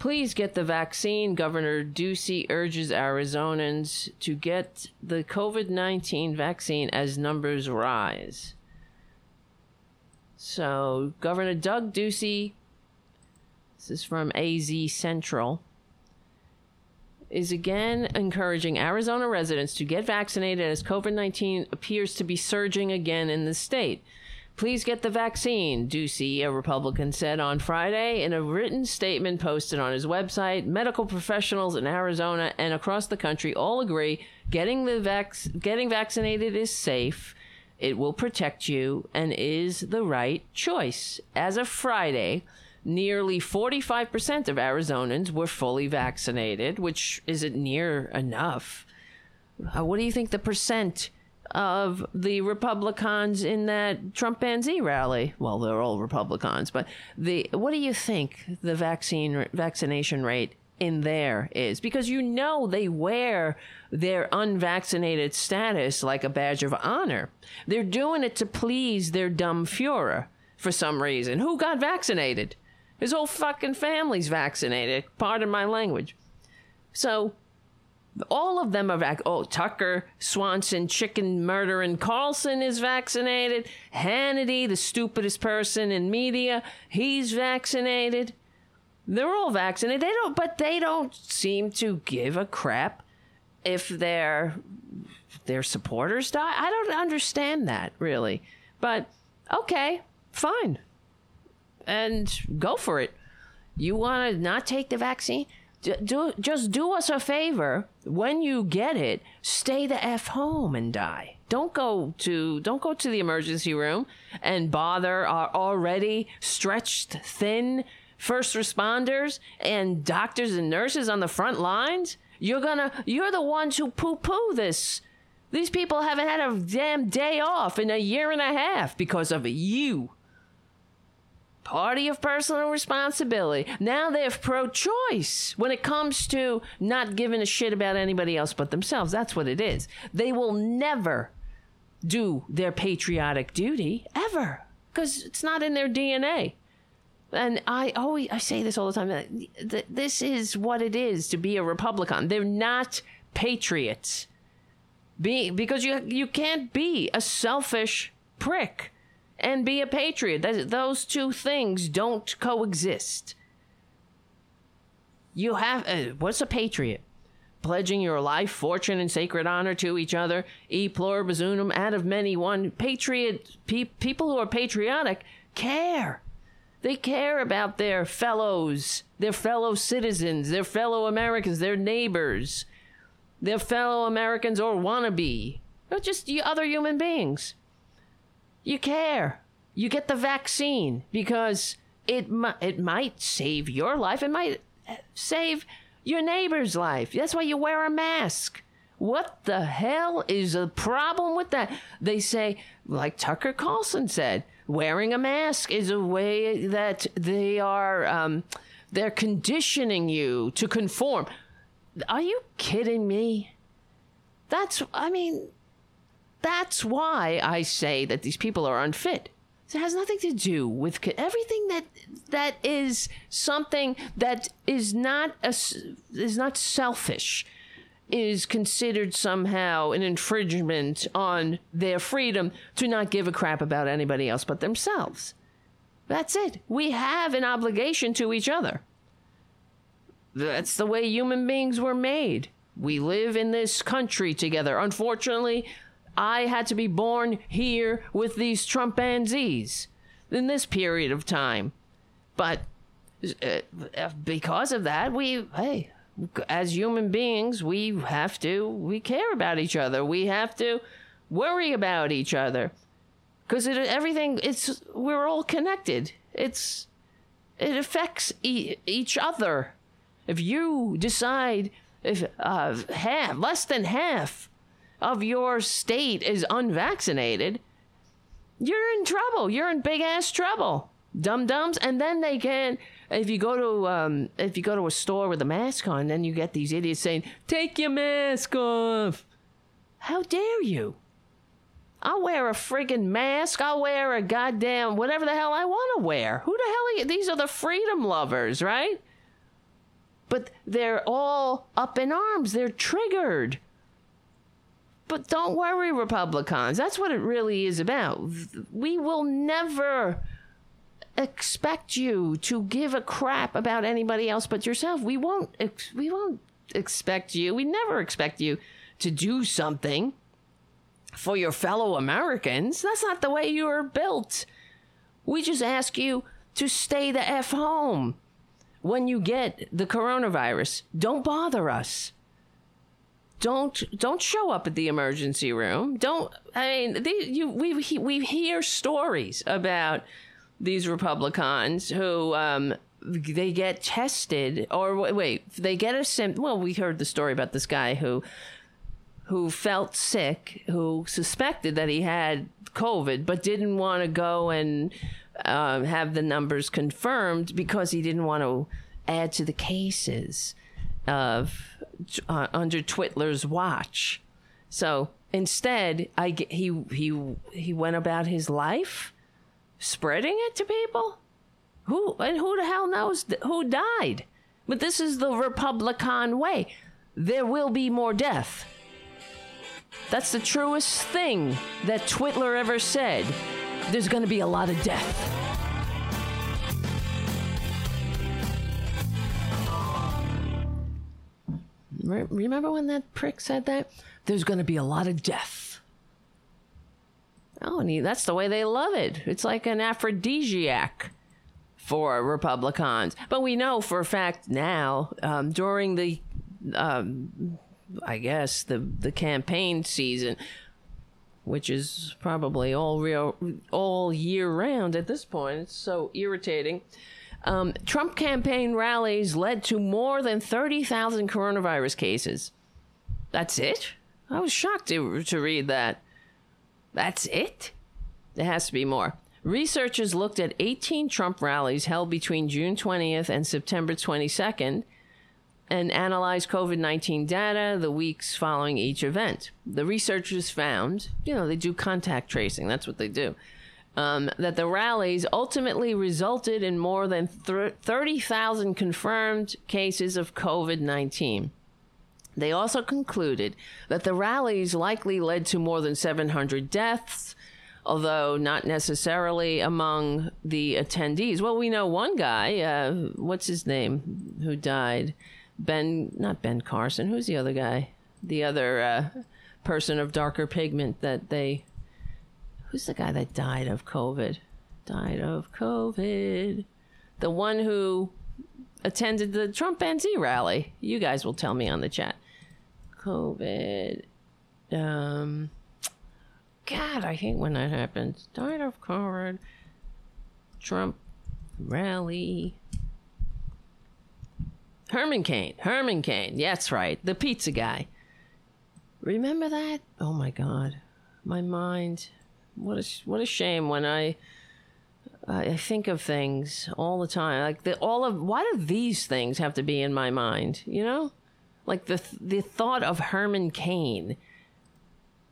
Please get the vaccine. Governor Ducey urges Arizonans to get the COVID 19 vaccine as numbers rise. So, Governor Doug Ducey, this is from AZ Central, is again encouraging Arizona residents to get vaccinated as COVID 19 appears to be surging again in the state. Please get the vaccine, Ducey, a Republican, said on Friday in a written statement posted on his website. Medical professionals in Arizona and across the country all agree getting the vac- getting vaccinated is safe it will protect you and is the right choice. As of Friday, nearly 45% of Arizonans were fully vaccinated, which isn't near enough. Uh, what do you think the percent of the Republicans in that Trumpanzee rally? Well, they're all Republicans, but the what do you think the vaccine vaccination rate in there is because you know they wear their unvaccinated status like a badge of honor. They're doing it to please their dumb Fuhrer for some reason. Who got vaccinated? His whole fucking family's vaccinated. Pardon my language. So all of them are vac. Oh, Tucker, Swanson, chicken murdering Carlson is vaccinated. Hannity, the stupidest person in media, he's vaccinated. They're all vaccinated. They don't, but they don't seem to give a crap if their their supporters die. I don't understand that really. But okay, fine. And go for it. You want to not take the vaccine? Do, just do us a favor. When you get it, stay the f home and die. Don't go to don't go to the emergency room and bother our already stretched thin first responders and doctors and nurses on the front lines. You're gonna, you're the ones who poo poo this. These people haven't had a damn day off in a year and a half because of you. Party of personal responsibility. Now they're pro choice when it comes to not giving a shit about anybody else but themselves. That's what it is. They will never do their patriotic duty, ever, because it's not in their DNA. And I always I say this all the time. This is what it is to be a Republican. They're not patriots. Be because you you can't be a selfish prick and be a patriot. Those two things don't coexist. You have uh, what's a patriot? Pledging your life, fortune, and sacred honor to each other, e pluribus unum, out of many one. Patriot pe- people who are patriotic care they care about their fellows, their fellow citizens, their fellow Americans, their neighbors, their fellow Americans or wannabe. They're just you other human beings. You care. You get the vaccine because it it might save your life. It might save your neighbor's life. That's why you wear a mask. What the hell is the problem with that? They say, like Tucker Carlson said, wearing a mask is a way that they are um, they're conditioning you to conform. Are you kidding me? That's I mean, that's why I say that these people are unfit. It has nothing to do with everything that that is something that is not a, is not selfish is considered somehow an infringement on their freedom to not give a crap about anybody else but themselves. That's it. We have an obligation to each other. That's the way human beings were made. We live in this country together. Unfortunately, I had to be born here with these Trumpanzees in this period of time. But uh, because of that, we, hey, as human beings, we have to, we care about each other. We have to worry about each other. Because it, everything, it's, we're all connected. It's, it affects e- each other. If you decide if uh, half, less than half of your state is unvaccinated, you're in trouble. You're in big ass trouble, dum dums. And then they can, if you go to um, if you go to a store with a mask on, then you get these idiots saying, "Take your mask off." How dare you? I'll wear a friggin' mask. I'll wear a goddamn whatever the hell I want to wear. Who the hell are you? These are the freedom lovers, right? But they're all up in arms. They're triggered. But don't worry, Republicans. That's what it really is about. We will never expect you to give a crap about anybody else but yourself. We won't. Ex- we won't expect you. We never expect you to do something for your fellow Americans. That's not the way you are built. We just ask you to stay the f home when you get the coronavirus. Don't bother us don't don't show up at the emergency room. Don't I mean they, you we we hear stories about these Republicans who um they get tested or wait they get a sim well we heard the story about this guy who who felt sick who suspected that he had COVID but didn't want to go and um, have the numbers confirmed because he didn't want to add to the cases of uh, under Twitler's watch. So instead, I he he he went about his life spreading it to people. Who and who the hell knows who died? But this is the Republican way. There will be more death. That's the truest thing that Twitler ever said. There's going to be a lot of death. Re- Remember when that prick said that? There's going to be a lot of death. Oh, and he, that's the way they love it. It's like an aphrodisiac for Republicans. But we know for a fact now, um, during the, um, I guess the the campaign season, which is probably all real all year round at this point. It's so irritating. Um, Trump campaign rallies led to more than 30,000 coronavirus cases. That's it? I was shocked to, to read that. That's it? There has to be more. Researchers looked at 18 Trump rallies held between June 20th and September 22nd and analyzed COVID 19 data the weeks following each event. The researchers found, you know, they do contact tracing, that's what they do um, that the rallies ultimately resulted in more than th- 30,000 confirmed cases of COVID 19. They also concluded that the rallies likely led to more than 700 deaths, although not necessarily among the attendees. Well, we know one guy, uh, what's his name, who died? Ben, not Ben Carson. Who's the other guy? The other uh, person of darker pigment that they who's the guy that died of COVID? Died of COVID. The one who attended the Trumpanzee rally. You guys will tell me on the chat. COVID. Um, God, I hate when that happens. Died of COVID. Trump rally. Herman Cain. Herman Cain. That's right. The pizza guy. Remember that? Oh my God. My mind. What a, what a shame when I. I think of things all the time. Like the, all of why do these things have to be in my mind? You know, like the the thought of Herman Cain.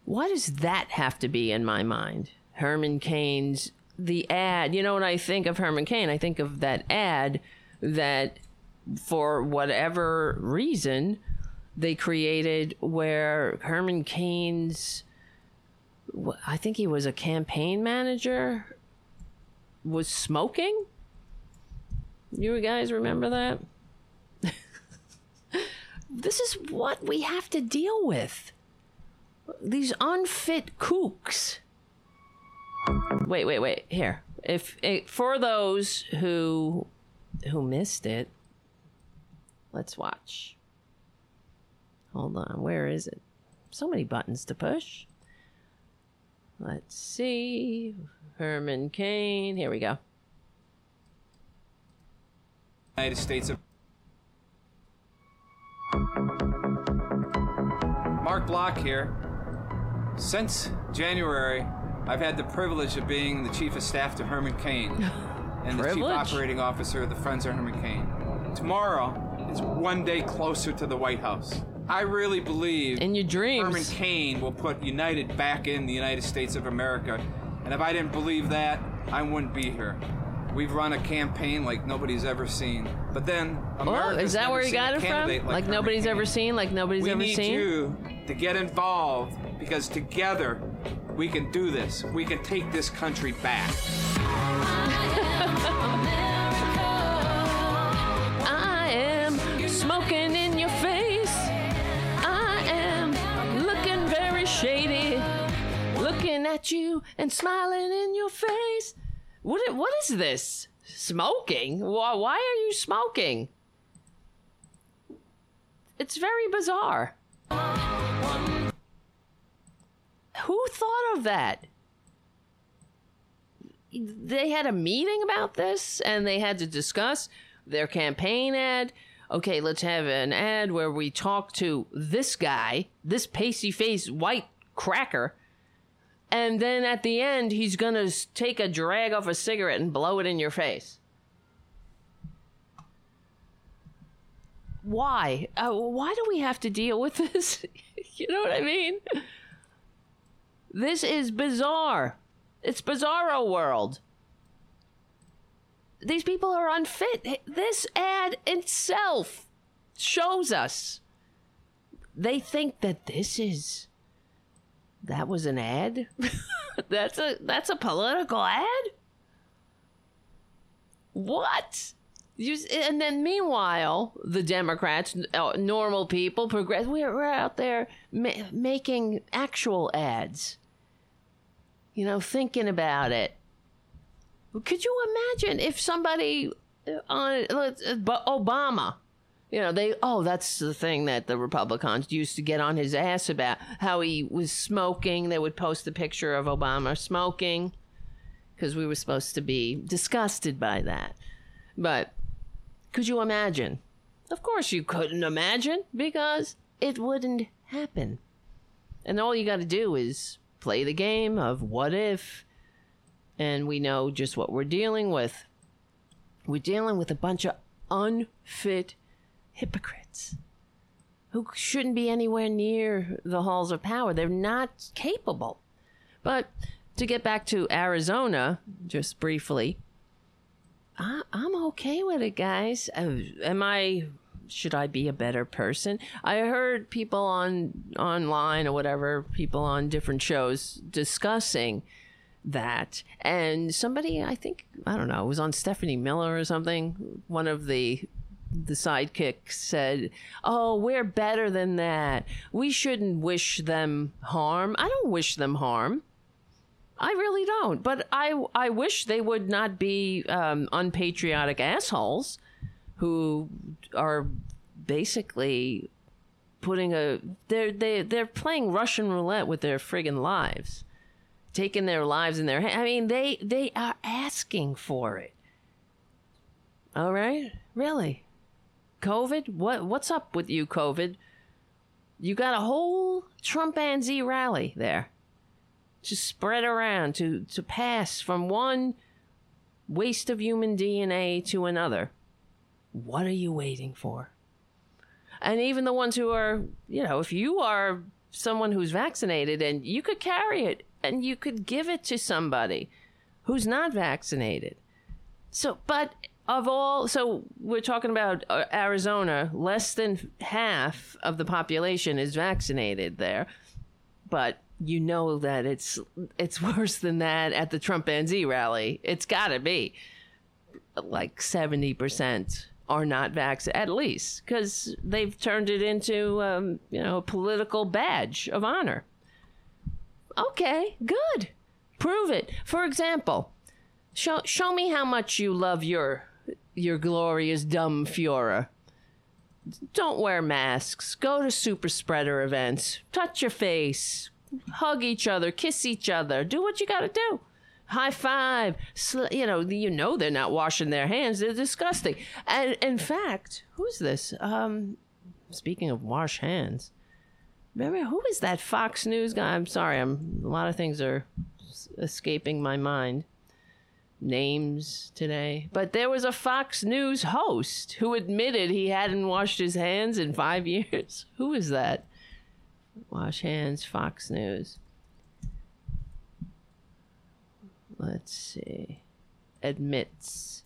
Why does that have to be in my mind? Herman Cain's the ad. You know, when I think of Herman Cain, I think of that ad that, for whatever reason, they created where Herman Cain's. I think he was a campaign manager. Was smoking. You guys remember that? this is what we have to deal with. These unfit kooks. Wait, wait, wait. Here. If, if for those who who missed it, let's watch. Hold on. Where is it? So many buttons to push. Let's see. Herman Cain. Here we go. United States of Mark Block here. Since January, I've had the privilege of being the chief of staff to Herman Cain and the chief operating officer of the Friends of Herman Cain. Tomorrow is one day closer to the White House. I really believe In your dreams. Herman Cain will put United back in the United States of America. And if I didn't believe that, I wouldn't be here. We've run a campaign like nobody's ever seen. But then Oh, is that where you got it from? candidate Like, nobody's Cain. ever seen? Like nobody's we ever need seen? you to get involved because together we can do this. We can take this country back. I am smoking Looking at you and smiling in your face. What, what is this? Smoking? Why, why are you smoking? It's very bizarre. Who thought of that? They had a meeting about this and they had to discuss their campaign ad. Okay, let's have an ad where we talk to this guy, this pasty faced white cracker, and then at the end, he's gonna take a drag off a cigarette and blow it in your face. Why? Uh, why do we have to deal with this? you know what I mean? This is bizarre. It's bizarro world. These people are unfit. This ad itself shows us. They think that this is that was an ad? that's a that's a political ad? What? You, and then meanwhile, the Democrats, uh, normal people, progress, we're, we're out there ma- making actual ads. You know, thinking about it. Could you imagine if somebody uh, on uh, Obama, you know, they oh that's the thing that the Republicans used to get on his ass about how he was smoking. They would post the picture of Obama smoking because we were supposed to be disgusted by that. But could you imagine? Of course you couldn't imagine because it wouldn't happen. And all you got to do is play the game of what if, and we know just what we're dealing with. We're dealing with a bunch of unfit hypocrites who shouldn't be anywhere near the halls of power. They're not capable. But to get back to Arizona, just briefly, I, I'm okay with it, guys. Uh, am I? Should I be a better person? I heard people on online or whatever, people on different shows discussing that, and somebody, I think, I don't know, it was on Stephanie Miller or something. One of the the sidekick said, "Oh, we're better than that. We shouldn't wish them harm. I don't wish them harm." I really don't. But I I wish they would not be um, unpatriotic assholes who are basically putting a they're they they're playing Russian roulette with their friggin' lives. taking their lives in their hands. I mean, they they are asking for it. All right, really, COVID. What what's up with you, COVID? You got a whole Trumpanzee rally there, just spread around to to pass from one waste of human DNA to another. What are you waiting for? And even the ones who are, you know, if you are someone who's vaccinated and you could carry it and you could give it to somebody who's not vaccinated. So, but of all, so we're talking about uh, Arizona, less than half of the population is vaccinated there. But you know that it's it's worse than that at the Trumpanzee rally. It's got to be like 70% are not vaccinated, at least, because they've turned it into, um, you know, a political badge of honor. Okay, good. Prove it. For example, show, show me how much you love your your glorious dumb Führer. Don't wear masks. Go to super spreader events. Touch your face. Hug each other. Kiss each other. Do what you got to do high five. Sl- you know, you know they're not washing their hands. They're disgusting. And in fact, who's this? Um, speaking of wash hands, remember who is that Fox News guy? I'm sorry, I'm a lot of things are escaping my mind. Names today, but there was a Fox News host who admitted he hadn't washed his hands in five years. Who is that? Wash hands, Fox News. let's see, admits.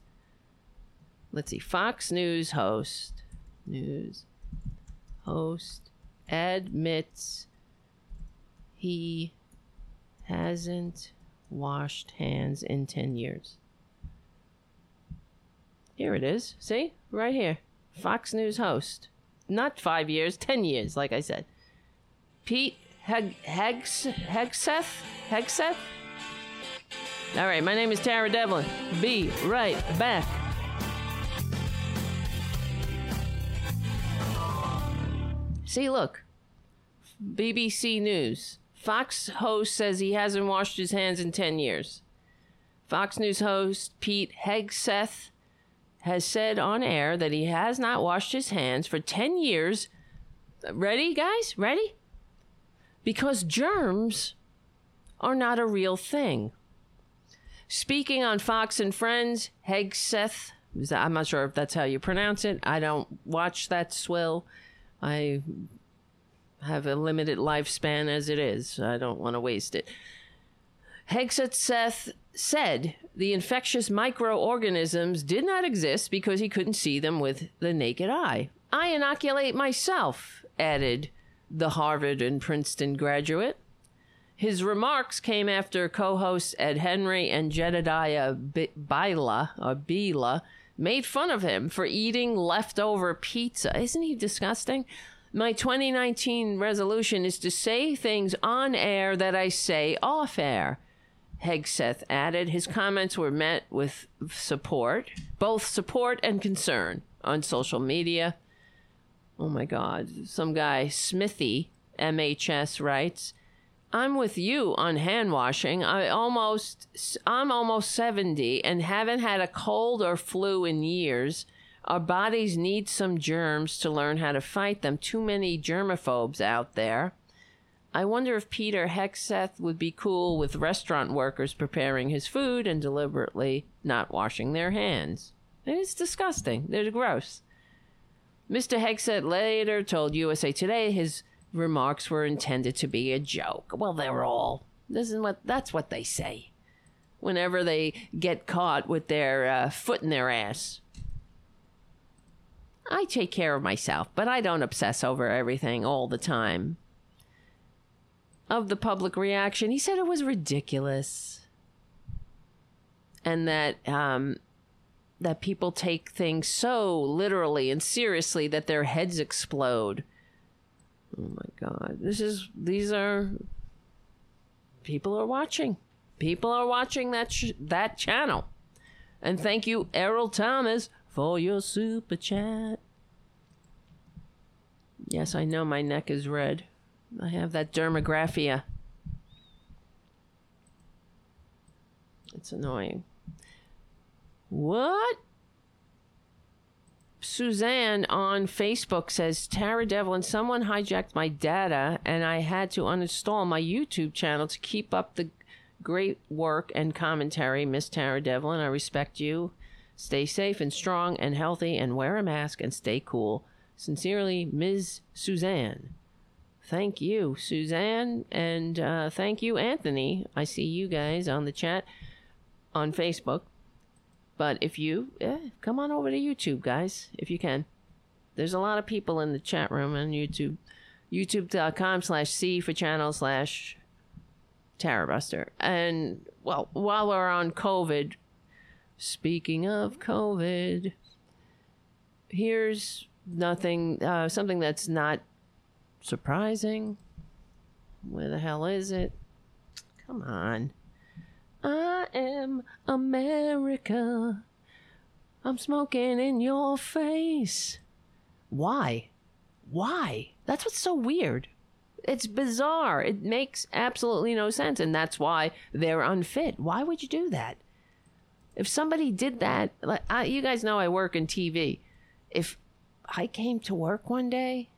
Let's see, Fox News host, news host admits he hasn't washed hands in 10 years. Here it is. See? Right here. Fox News host. Not five years, 10 years, like I said. Pete Heg- Hegs- Hegseth? Hegseth? All right, my name is Tara Devlin. Be right back. See, look. BBC News. Fox host says he hasn't washed his hands in 10 years. Fox News host Pete Hegseth has said on air that he has not washed his hands for 10 years. Ready, guys? Ready? Because germs are not a real thing. Speaking on Fox and Friends, Hegseth, I'm not sure if that's how you pronounce it. I don't watch that swill. I have a limited lifespan as it is. I don't want to waste it. Hegseth said the infectious microorganisms did not exist because he couldn't see them with the naked eye. I inoculate myself, added the Harvard and Princeton graduate. His remarks came after co-hosts Ed Henry and Jedediah Bila or Bila made fun of him for eating leftover pizza. Isn't he disgusting? My 2019 resolution is to say things on air that I say off air. Hegseth added his comments were met with support, both support and concern on social media. Oh my God. Some guy, Smithy, MHS, writes I'm with you on hand washing. I almost I'm almost 70 and haven't had a cold or flu in years. Our bodies need some germs to learn how to fight them. Too many germaphobes out there. I wonder if Peter Hegseth would be cool with restaurant workers preparing his food and deliberately not washing their hands. It's disgusting. They're gross. Mr. Hegseth later told USA Today his remarks were intended to be a joke. Well, they're all. This is what that's what they say. Whenever they get caught with their uh, foot in their ass. I take care of myself, but I don't obsess over everything all the time. Of the public reaction, he said it was ridiculous. And that um, that people take things so literally and seriously that their heads explode Oh my god. This is these are people are watching. People are watching that sh- that channel. And thank you Errol Thomas for your super chat. Yes, I know my neck is red. I have that dermographia. It's annoying. What? Suzanne on Facebook says, Tara Devlin, someone hijacked my data and I had to uninstall my YouTube channel to keep up the great work and commentary. Miss Tara Devlin, I respect you. Stay safe and strong and healthy and wear a mask and stay cool. Sincerely, Ms. Suzanne. Thank you, Suzanne, and uh, thank you, Anthony. I see you guys on the chat on Facebook. But if you, eh, come on over to YouTube, guys, if you can. There's a lot of people in the chat room on YouTube. YouTube.com slash C for channel slash Tarabuster. And, well, while we're on COVID, speaking of COVID, here's nothing, uh, something that's not surprising. Where the hell is it? Come on. I am America. I'm smoking in your face. Why? Why? That's what's so weird. It's bizarre. It makes absolutely no sense. And that's why they're unfit. Why would you do that? If somebody did that, like, I, you guys know I work in TV. If I came to work one day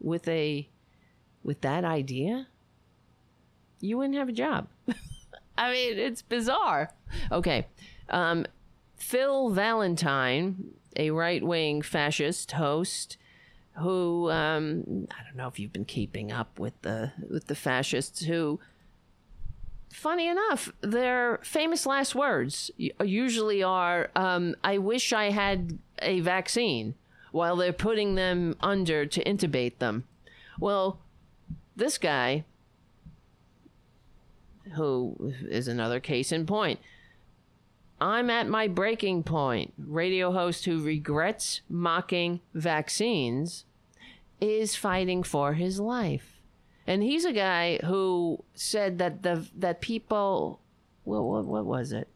with a with that idea, you wouldn't have a job. I mean, it's bizarre. Okay. Um, Phil Valentine, a right wing fascist host who um, I don't know if you've been keeping up with the with the fascists who funny enough their famous last words usually are um, I wish I had a vaccine while they're putting them under to intubate them. Well, this guy who is another case in point. I'm at my breaking point. Radio host who regrets mocking vaccines is fighting for his life. And he's a guy who said that the that people what what, what was it?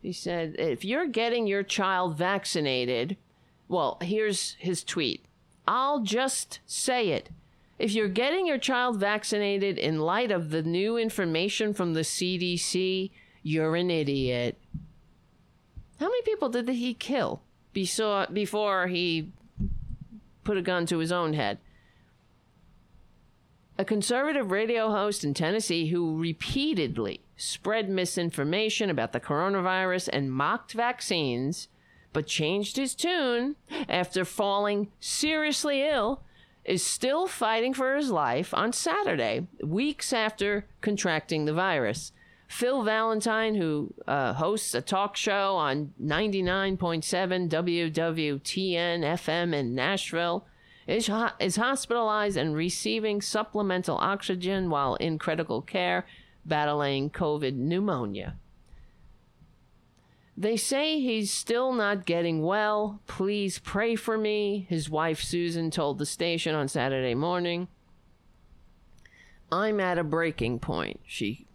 He said if you're getting your child vaccinated, well, here's his tweet. I'll just say it. If you're getting your child vaccinated in light of the new information from the CDC, you're an idiot. How many people did he kill before he put a gun to his own head? A conservative radio host in Tennessee who repeatedly spread misinformation about the coronavirus and mocked vaccines, but changed his tune after falling seriously ill is still fighting for his life on Saturday, weeks after contracting the virus. Phil Valentine, who uh, hosts a talk show on 99.7 WWTN FM in Nashville, is, ho- is hospitalized and receiving supplemental oxygen while in critical care, battling COVID pneumonia. They say he's still not getting well. Please pray for me, his wife Susan told the station on Saturday morning. I'm at a breaking point, she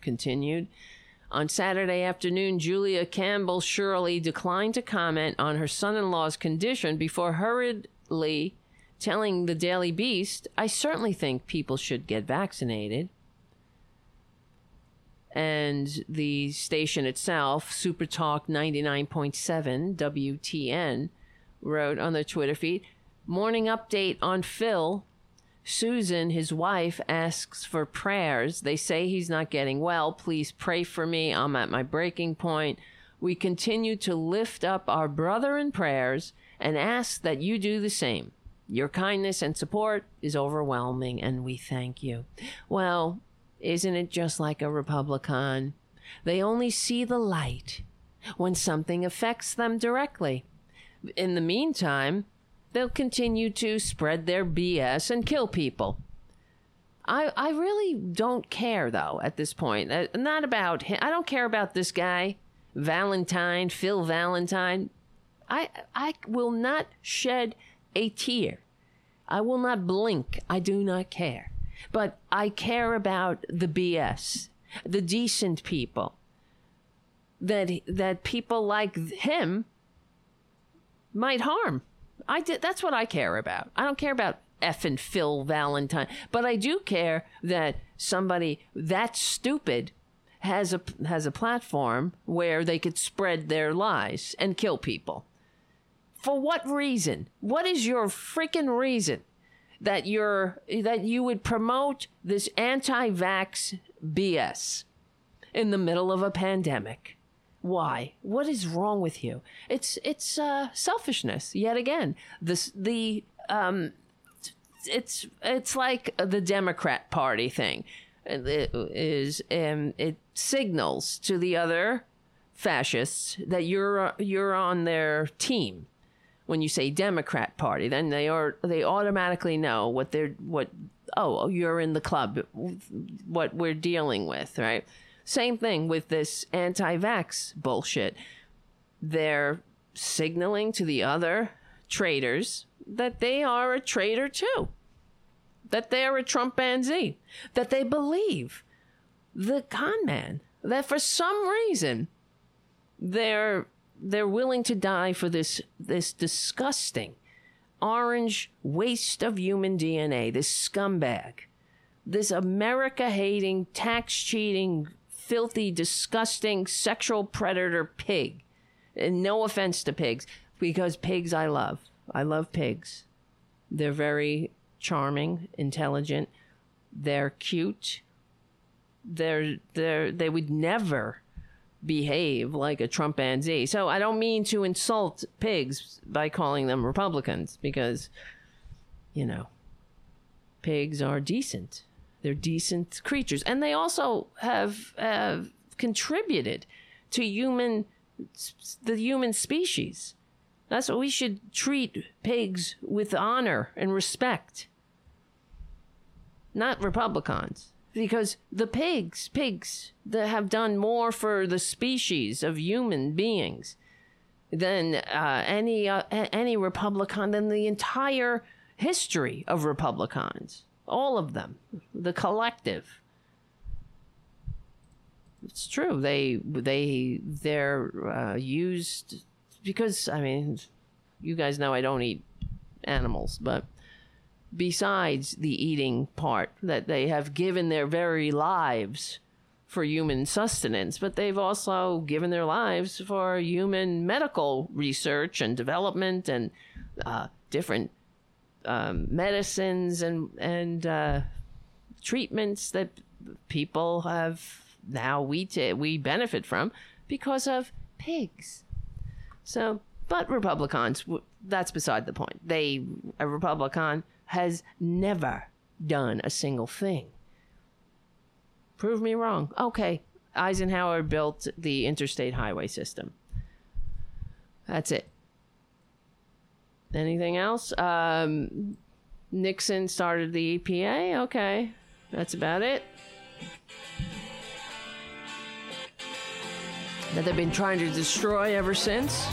continued. On Saturday afternoon, Julia Campbell Shirley declined to comment on her son in law's condition before hurriedly telling the Daily Beast, I certainly think people should get vaccinated and the station itself, Super Talk 99.7 WTN, wrote on their Twitter feed Morning update on Phil. Susan, his wife, asks for prayers. They say he's not getting well. Please pray for me. I'm at my breaking point. We continue to lift up our brother in prayers and ask that you do the same. Your kindness and support is overwhelming, and we thank you. Well, isn't it just like a Republican? They only see the light when something affects them directly. In the meantime, they'll continue to spread their BS and kill people. I, I really don't care, though, at this point. Uh, not about him. I don't care about this guy, Valentine, Phil Valentine. I, I will not shed a tear. I will not blink. I do not care. But I care about the BS, the decent people. That that people like him might harm. I did. That's what I care about. I don't care about F and Phil Valentine, but I do care that somebody that stupid has a has a platform where they could spread their lies and kill people. For what reason? What is your freaking reason that you're that you would promote this anti-vax BS in the middle of a pandemic? Why? What is wrong with you? It's it's uh, selfishness yet again. This the um, it's it's like the Democrat Party thing. It is um, it signals to the other fascists that you're you're on their team when you say Democrat Party. Then they are they automatically know what they're what. Oh, oh, you're in the club. What we're dealing with, right? Same thing with this anti-vax bullshit. They're signaling to the other traitors that they are a traitor too that they're a Trump Trumpanzee, that they believe the con man, that for some reason they're they're willing to die for this this disgusting orange waste of human DNA, this scumbag, this America hating, tax cheating, filthy, disgusting sexual predator pig. And no offense to pigs, because pigs I love. I love pigs. They're very charming, intelligent. They're cute. They're they're they would never behave like a Trumpanzee. So I don't mean to insult pigs by calling them Republicans because you know pigs are decent. They're decent creatures, and they also have have contributed to human the human species. That's what we should treat pigs with honor and respect. Not Republicans. Because the pigs, pigs that have done more for the species of human beings than uh, any uh, any Republican than the entire history of Republicans. All of them, the collective. It's true. They they they're uh, used because I mean, you guys know I don't eat animals, but besides the eating part, that they have given their very lives for human sustenance, but they've also given their lives for human medical research and development and uh, different um, medicines and and uh, treatments that people have now we t- we benefit from because of pigs. So, but Republicans, that's beside the point. They, a Republican has never done a single thing. Prove me wrong. Okay, Eisenhower built the interstate highway system. That's it. Anything else? Um, Nixon started the EPA. Okay, that's about it. that they've been trying to destroy ever since.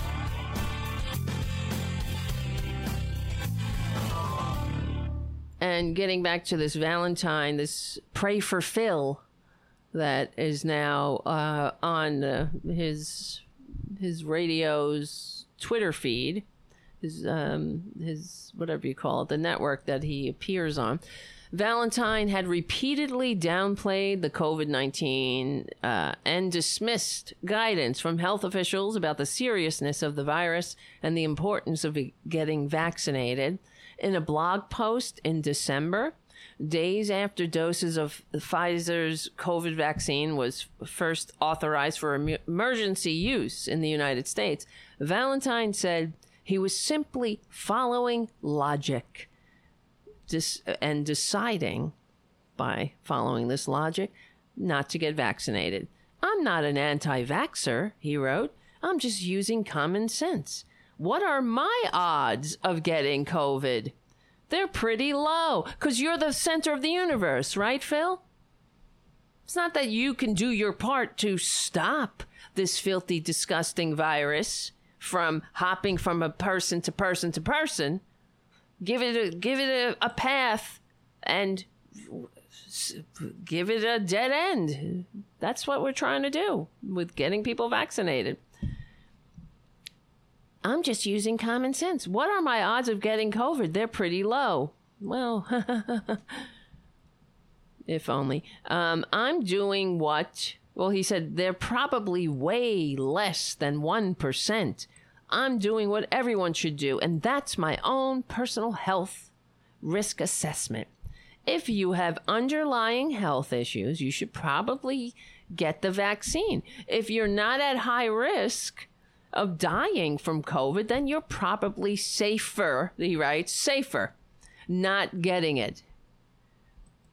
And getting back to this Valentine, this Pray for Phil that is now uh, on uh, his his radio's Twitter feed, his um, his whatever you call it, the network that he appears on. Valentine had repeatedly downplayed the COVID 19 uh, and dismissed guidance from health officials about the seriousness of the virus and the importance of getting vaccinated. In a blog post in December, days after doses of Pfizer's COVID vaccine was first authorized for emergency use in the United States, Valentine said he was simply following logic and deciding by following this logic not to get vaccinated. I'm not an anti vaxxer, he wrote. I'm just using common sense. What are my odds of getting COVID? They're pretty low because you're the center of the universe, right, Phil? It's not that you can do your part to stop this filthy, disgusting virus from hopping from a person to person to person give it a give it a, a path and give it a dead end. That's what we're trying to do with getting people vaccinated. I'm just using common sense. What are my odds of getting COVID? They're pretty low. Well, if only. Um, I'm doing what Well, he said they're probably way less than 1%. I'm doing what everyone should do, and that's my own personal health risk assessment. If you have underlying health issues, you should probably get the vaccine. If you're not at high risk of dying from COVID, then you're probably safer, he writes, safer not getting it.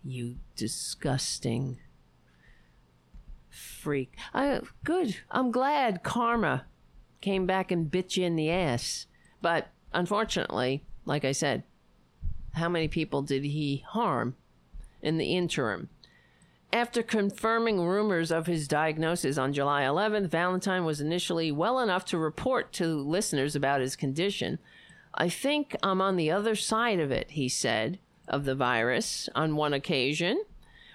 You disgusting freak. I, good. I'm glad karma came back and bit you in the ass. But unfortunately, like I said, how many people did he harm in the interim? After confirming rumors of his diagnosis on July 11th, Valentine was initially well enough to report to listeners about his condition. I think I'm on the other side of it, he said, of the virus on one occasion,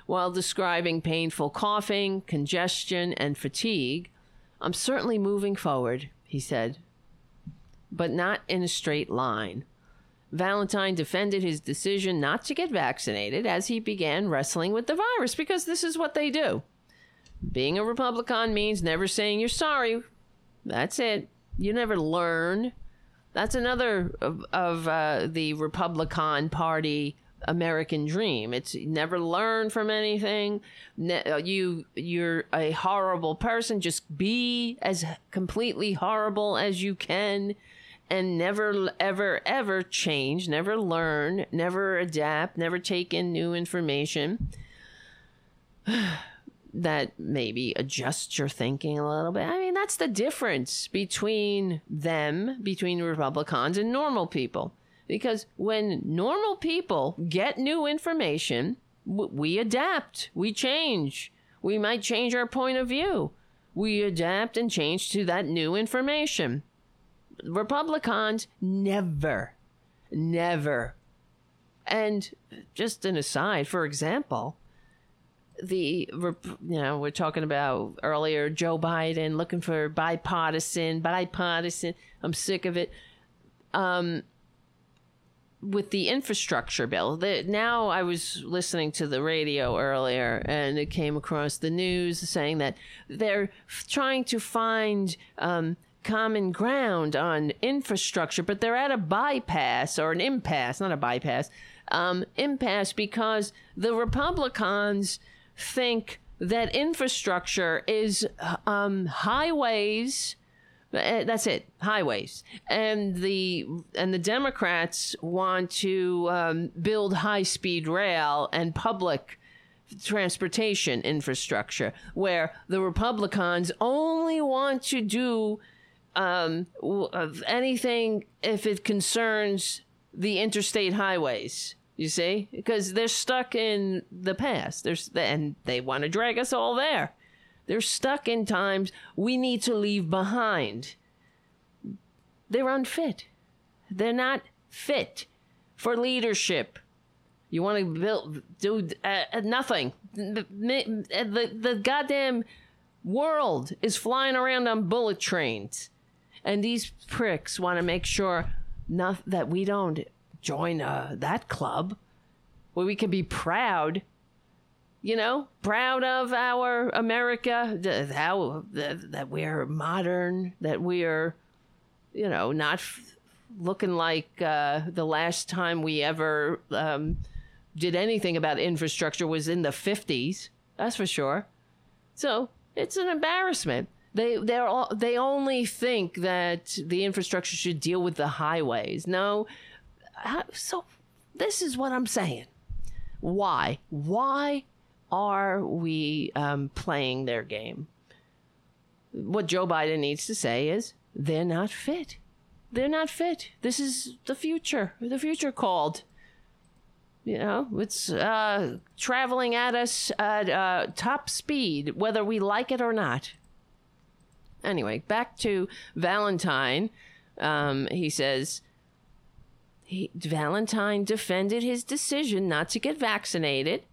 while describing painful coughing, congestion, and fatigue. I'm certainly moving forward, he said, but not in a straight line. Valentine defended his decision not to get vaccinated as he began wrestling with the virus because this is what they do. Being a Republican means never saying you're sorry. That's it. You never learn. That's another of, of uh, the Republican Party American dream. It's never learn from anything. Ne- uh, you you're a horrible person. Just be as completely horrible as you can and never ever ever change, never learn, never adapt, never take in new information. that maybe adjusts your thinking a little bit. I mean, that's the difference between them, between Republicans and normal people. Because when normal people get new information, we adapt, we change. We might change our point of view. We adapt and change to that new information. Republicans never, never. And just an aside, for example, the you know we're talking about earlier Joe Biden looking for bipartisan, bipartisan. I'm sick of it. Um, with the infrastructure bill, the, now I was listening to the radio earlier, and it came across the news saying that they're trying to find um, common ground on infrastructure, but they're at a bypass or an impasse, not a bypass, um, impasse because the Republicans think that infrastructure is um, highways. Uh, that's it, highways, and the and the Democrats want to um, build high speed rail and public transportation infrastructure, where the Republicans only want to do um, anything if it concerns the interstate highways. You see, because they're stuck in the past. There's and they want to drag us all there. They're stuck in times we need to leave behind. They're unfit. They're not fit for leadership. You want to build, do uh, uh nothing. The, the, the goddamn world is flying around on bullet trains. And these pricks want to make sure not, that we don't join uh, that club where we can be proud you know, proud of our America, how that we're modern, that we're, you know, not looking like uh, the last time we ever um, did anything about infrastructure was in the 50s. That's for sure. So it's an embarrassment. They they're all, they only think that the infrastructure should deal with the highways. No, so this is what I'm saying. Why? Why are we um, playing their game? What Joe Biden needs to say is they're not fit. They're not fit. This is the future. The future called. You know, it's uh, traveling at us at uh, top speed, whether we like it or not. Anyway, back to Valentine. Um, he says, he, Valentine defended his decision not to get vaccinated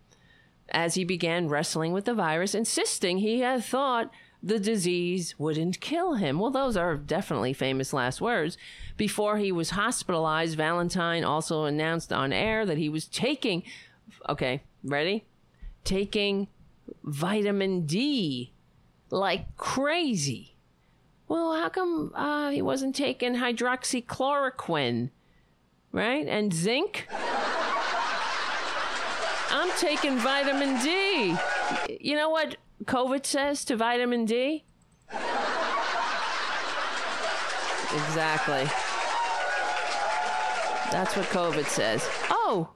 as he began wrestling with the virus, insisting he had thought the disease wouldn't kill him. Well, those are definitely famous last words. Before he was hospitalized, Valentine also announced on air that he was taking, okay, ready? Taking vitamin D like crazy. Well, how come uh, he wasn't taking hydroxychloroquine, right? And zinc? I'm taking vitamin D. You know what COVID says to vitamin D? Exactly. That's what COVID says. Oh,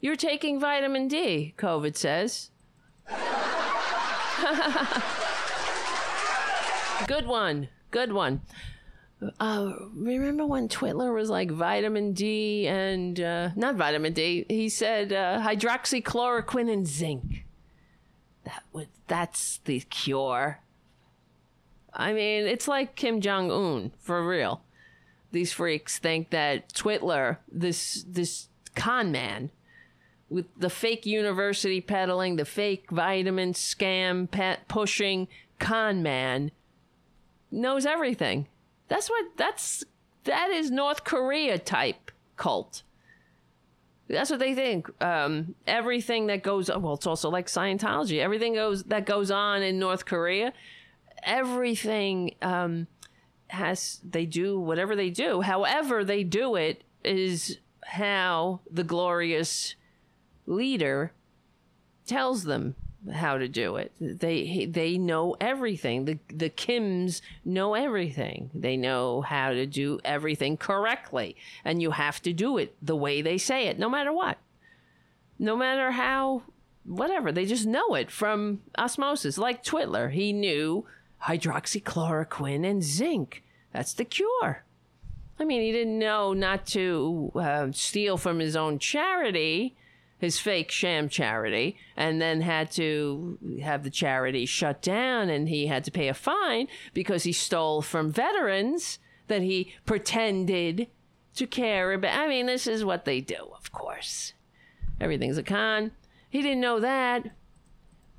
you're taking vitamin D, COVID says. Good one. Good one. Uh, remember when Twitler was like vitamin D and uh, not vitamin D? He said uh, hydroxychloroquine and zinc. That would that's the cure. I mean, it's like Kim Jong Un for real. These freaks think that Twitler, this this con man, with the fake university peddling, the fake vitamin scam pet pushing con man, knows everything. That's what that's that is North Korea type cult. That's what they think. Um, everything that goes well, it's also like Scientology. Everything goes that goes on in North Korea, everything um, has they do whatever they do. However, they do it is how the glorious leader tells them how to do it. They they know everything. The the Kims know everything. They know how to do everything correctly, and you have to do it the way they say it, no matter what. No matter how whatever, they just know it from osmosis. Like Twitler, he knew hydroxychloroquine and zinc. That's the cure. I mean, he didn't know not to uh, steal from his own charity his fake sham charity and then had to have the charity shut down and he had to pay a fine because he stole from veterans that he pretended to care about. I mean, this is what they do, of course. Everything's a con. He didn't know that.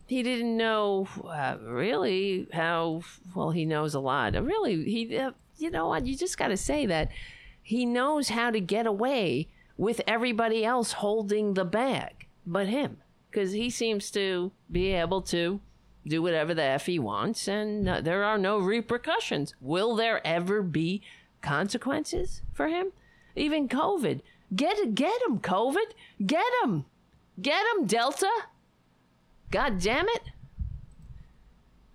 He didn't know uh, really how well he knows a lot. Really, he uh, you know what? You just got to say that he knows how to get away with everybody else holding the bag but him because he seems to be able to do whatever the F he wants and uh, there are no repercussions. Will there ever be consequences for him? Even COVID. Get get him, COVID. Get him. Get him, Delta. God damn it.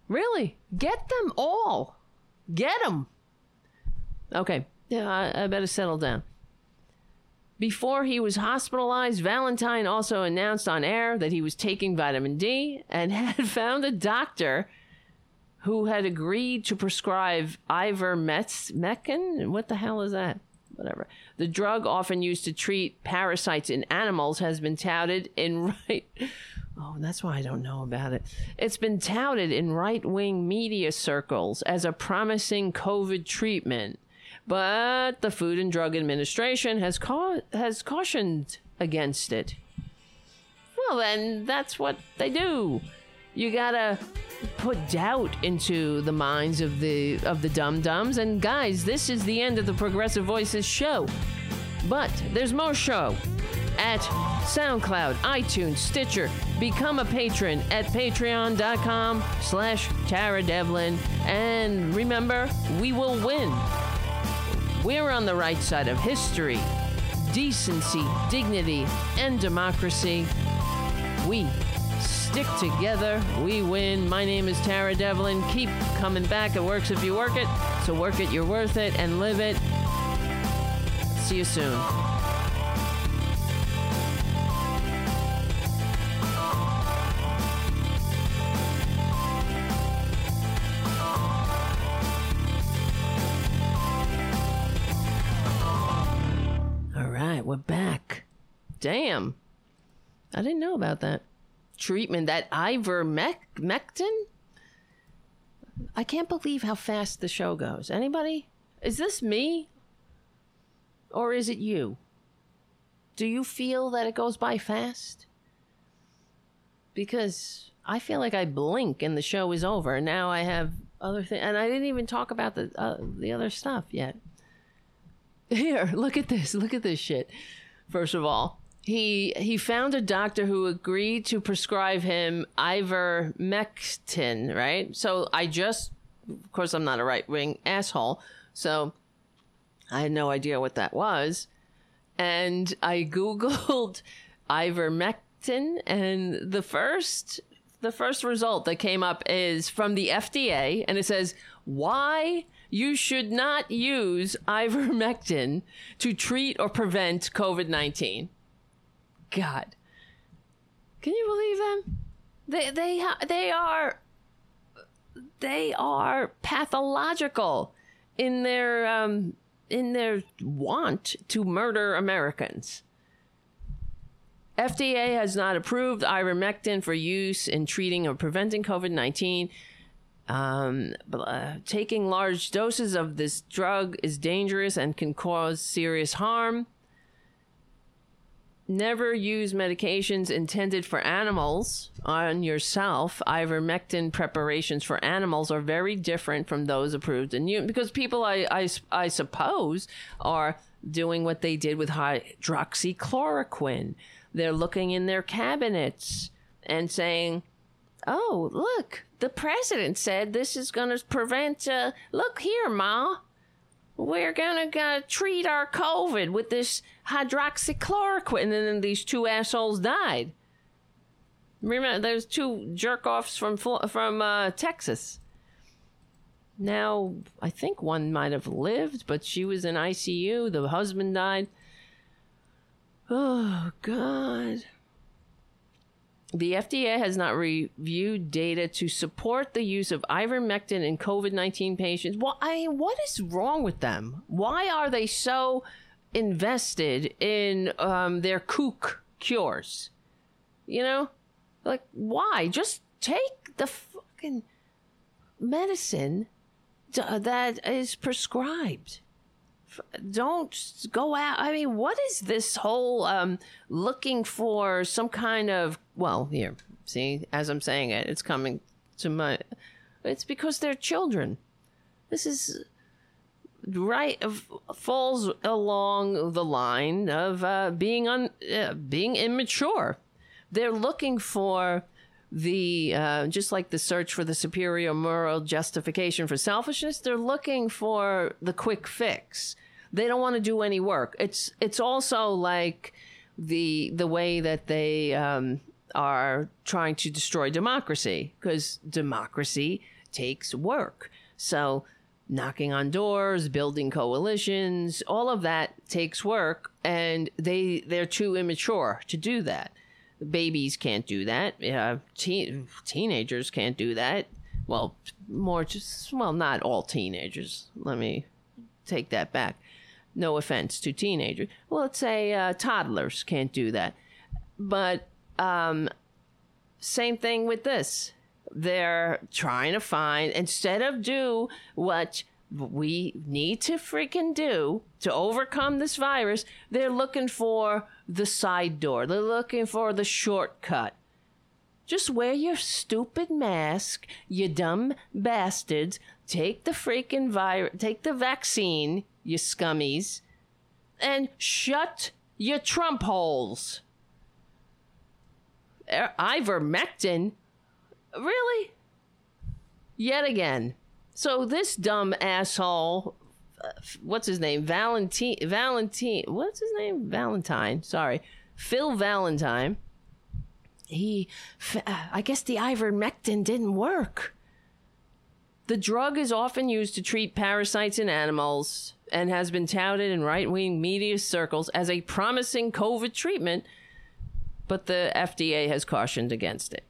Really? Get them all. Get them. Okay. Yeah, I, I better settle down. Before he was hospitalized, Valentine also announced on air that he was taking vitamin D and had found a doctor who had agreed to prescribe ivermectin. What the hell is that? Whatever. The drug often used to treat parasites in animals has been touted in right. Oh, that's why I don't know about it. It's been touted in right wing media circles as a promising COVID treatment but the Food and Drug Administration has ca- has cautioned against it. Well, then that's what they do. You gotta put doubt into the minds of the of the dum dums. And guys, this is the end of the Progressive Voices show. But there's more show at SoundCloud, iTunes, Stitcher. Become a patron at patreon.com slash Tara Devlin. And remember, we will win. We're on the right side of history, decency, dignity, and democracy. We stick together, we win. My name is Tara Devlin. Keep coming back. It works if you work it. So work it, you're worth it, and live it. See you soon. Right, we're back. Damn. I didn't know about that. Treatment, that ivermectin? I can't believe how fast the show goes. Anybody? Is this me? Or is it you? Do you feel that it goes by fast? Because I feel like I blink and the show is over. Now I have other things. And I didn't even talk about the, uh, the other stuff yet. Here, look at this. Look at this shit. First of all, he he found a doctor who agreed to prescribe him ivermectin, right? So I just of course I'm not a right wing asshole, so I had no idea what that was. And I Googled ivermectin and the first the first result that came up is from the FDA and it says why you should not use ivermectin to treat or prevent COVID 19. God. Can you believe them? They, they, they are, they are pathological in their, um, in their want to murder Americans. FDA has not approved ivermectin for use in treating or preventing COVID 19. Um, uh, taking large doses of this drug is dangerous and can cause serious harm. Never use medications intended for animals on yourself. Ivermectin preparations for animals are very different from those approved in you because people, I, I, I suppose, are doing what they did with hydroxychloroquine. They're looking in their cabinets and saying, oh, look, the president said this is going to prevent, uh, look here, Ma. We're going to treat our COVID with this hydroxychloroquine. And then these two assholes died. Remember, there's two jerk offs from, from uh, Texas. Now, I think one might have lived, but she was in ICU. The husband died. Oh, God. The FDA has not reviewed data to support the use of ivermectin in COVID 19 patients. Well, I what is wrong with them? Why are they so invested in um, their kook cures? You know? Like, why? Just take the fucking medicine that is prescribed don't go out. I mean, what is this whole um, looking for some kind of well, here, see, as I'm saying it, it's coming to my. It's because they're children. This is right falls along the line of uh, being un, uh, being immature. They're looking for the uh, just like the search for the superior moral justification for selfishness. They're looking for the quick fix. They don't want to do any work. It's it's also like the the way that they um, are trying to destroy democracy because democracy takes work. So knocking on doors, building coalitions, all of that takes work and they they're too immature to do that. Babies can't do that. Uh, teen, teenagers can't do that. Well, more just well, not all teenagers. Let me take that back. No offense to teenagers. Well, let's say uh, toddlers can't do that. But um, same thing with this. They're trying to find, instead of do what we need to freaking do to overcome this virus, they're looking for the side door. They're looking for the shortcut. Just wear your stupid mask, you dumb bastards. Take the freaking virus, take the vaccine, you scummies, and shut your Trump holes. Er, ivermectin? Really? Yet again. So this dumb asshole, uh, what's his name? Valentine. Valentine. What's his name? Valentine. Sorry, Phil Valentine. He, uh, I guess the ivermectin didn't work. The drug is often used to treat parasites in animals and has been touted in right wing media circles as a promising COVID treatment but the FDA has cautioned against it.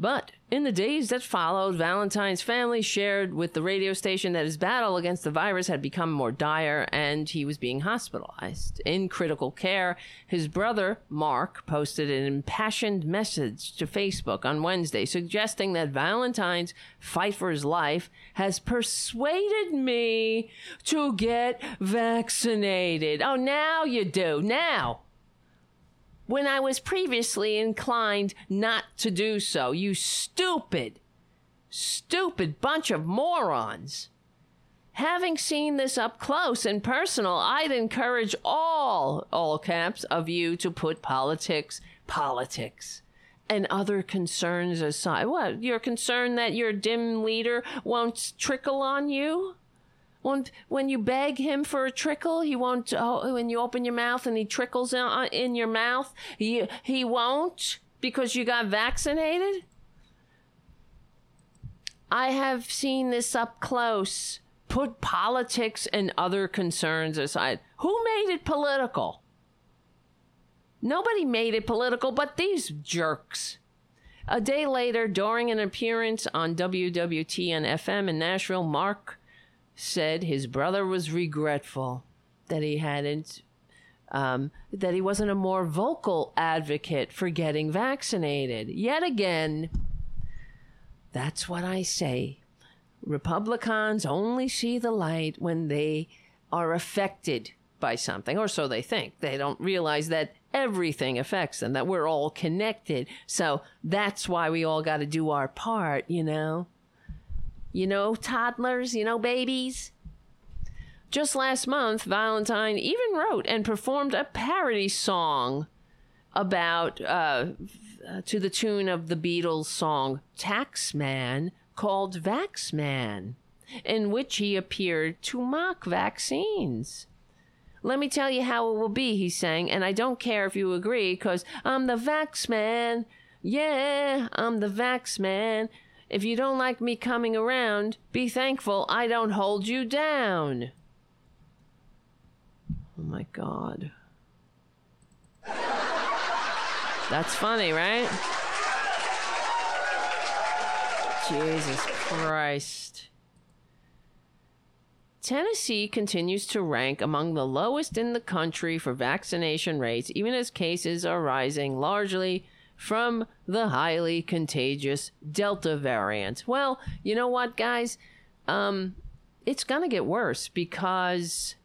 But in the days that followed, Valentine's family shared with the radio station that his battle against the virus had become more dire and he was being hospitalized in critical care. His brother, Mark, posted an impassioned message to Facebook on Wednesday suggesting that Valentine's fight for his life has persuaded me to get vaccinated. Oh, now you do. Now when I was previously inclined not to do so. You stupid, stupid bunch of morons. having seen this up close and personal, I'd encourage all, all caps, of you to put politics, politics, and other concerns aside. What? You're concerned that your dim leader won't trickle on you? Won't, when you beg him for a trickle, he won't. Oh, when you open your mouth and he trickles in, uh, in your mouth, he he won't because you got vaccinated. I have seen this up close. Put politics and other concerns aside. Who made it political? Nobody made it political but these jerks. A day later, during an appearance on WWTN FM in Nashville, Mark said his brother was regretful that he hadn't, um, that he wasn't a more vocal advocate for getting vaccinated. Yet again, that's what I say. Republicans only see the light when they are affected by something, or so they think. They don't realize that everything affects them, that we're all connected. So that's why we all got to do our part, you know? You know, toddlers, you know, babies. Just last month, Valentine even wrote and performed a parody song about, uh, to the tune of the Beatles song Taxman called Vaxman, in which he appeared to mock vaccines. Let me tell you how it will be, he sang, and I don't care if you agree, because I'm the Vaxman. Yeah, I'm the Vax Man. If you don't like me coming around, be thankful I don't hold you down. Oh my god. That's funny, right? Jesus Christ. Tennessee continues to rank among the lowest in the country for vaccination rates, even as cases are rising largely from the highly contagious Delta variant. Well, you know what, guys? Um, it's going to get worse because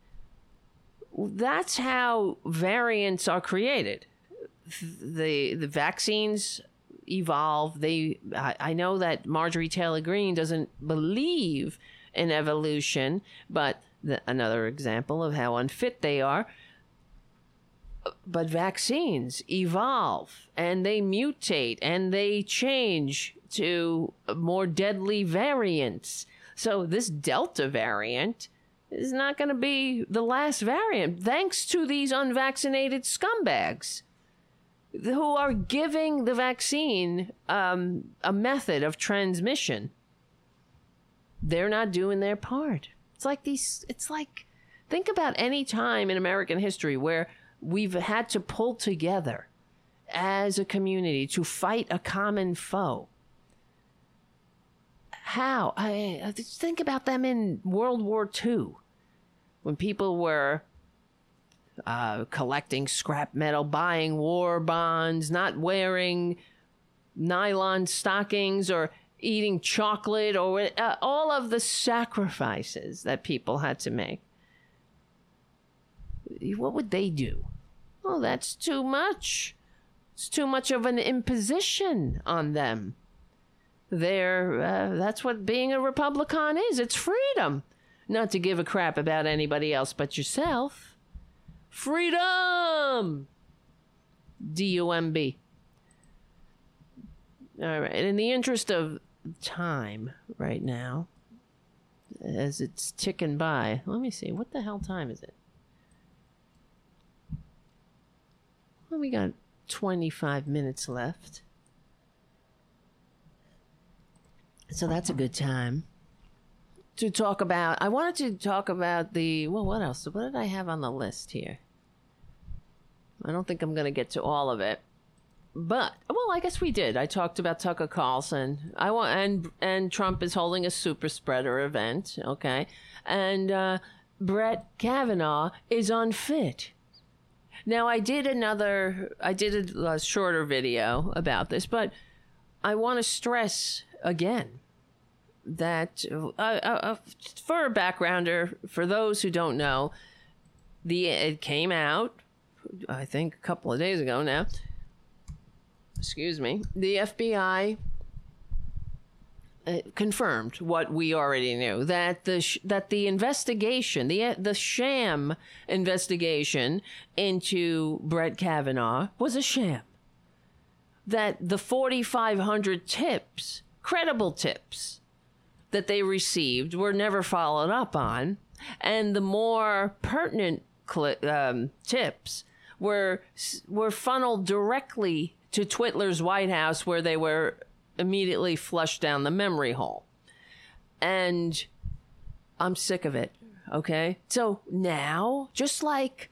that's how variants are created. The the vaccines evolve. They I, I know that Marjorie Taylor Greene doesn't believe in evolution, but the, another example of how unfit they are. But vaccines evolve and they mutate and they change to more deadly variants. So this Delta variant is not going to be the last variant, thanks to these unvaccinated scumbags who are giving the vaccine um, a method of transmission. They're not doing their part. It's like these, it's like, think about any time in American history where we've had to pull together as a community to fight a common foe. How? I, think about them in World War II when people were uh, collecting scrap metal, buying war bonds, not wearing nylon stockings or eating chocolate or uh, all of the sacrifices that people had to make. What would they do? Oh, that's too much. It's too much of an imposition on them. They're, uh, that's what being a Republican is. It's freedom. Not to give a crap about anybody else but yourself. Freedom! D U M B. All right. In the interest of time right now, as it's ticking by, let me see. What the hell time is it? Well, we got 25 minutes left. So that's a good time to talk about. I wanted to talk about the. Well, what else? What did I have on the list here? I don't think I'm going to get to all of it. But well, I guess we did. I talked about Tucker Carlson. I want and and Trump is holding a super spreader event. Okay, and uh, Brett Kavanaugh is unfit. Now I did another. I did a, a shorter video about this, but I want to stress again that uh, uh, uh, for a backgrounder, for those who don't know, the it came out, I think, a couple of days ago now. Excuse me. The FBI uh, confirmed what we already knew that the sh- that the investigation, the the sham investigation into Brett Kavanaugh was a sham. That the 4,500 tips, credible tips, that they received were never followed up on, and the more pertinent cli- um, tips were were funneled directly to Twitler's White House, where they were immediately flush down the memory hole. And I'm sick of it. Okay. So now, just like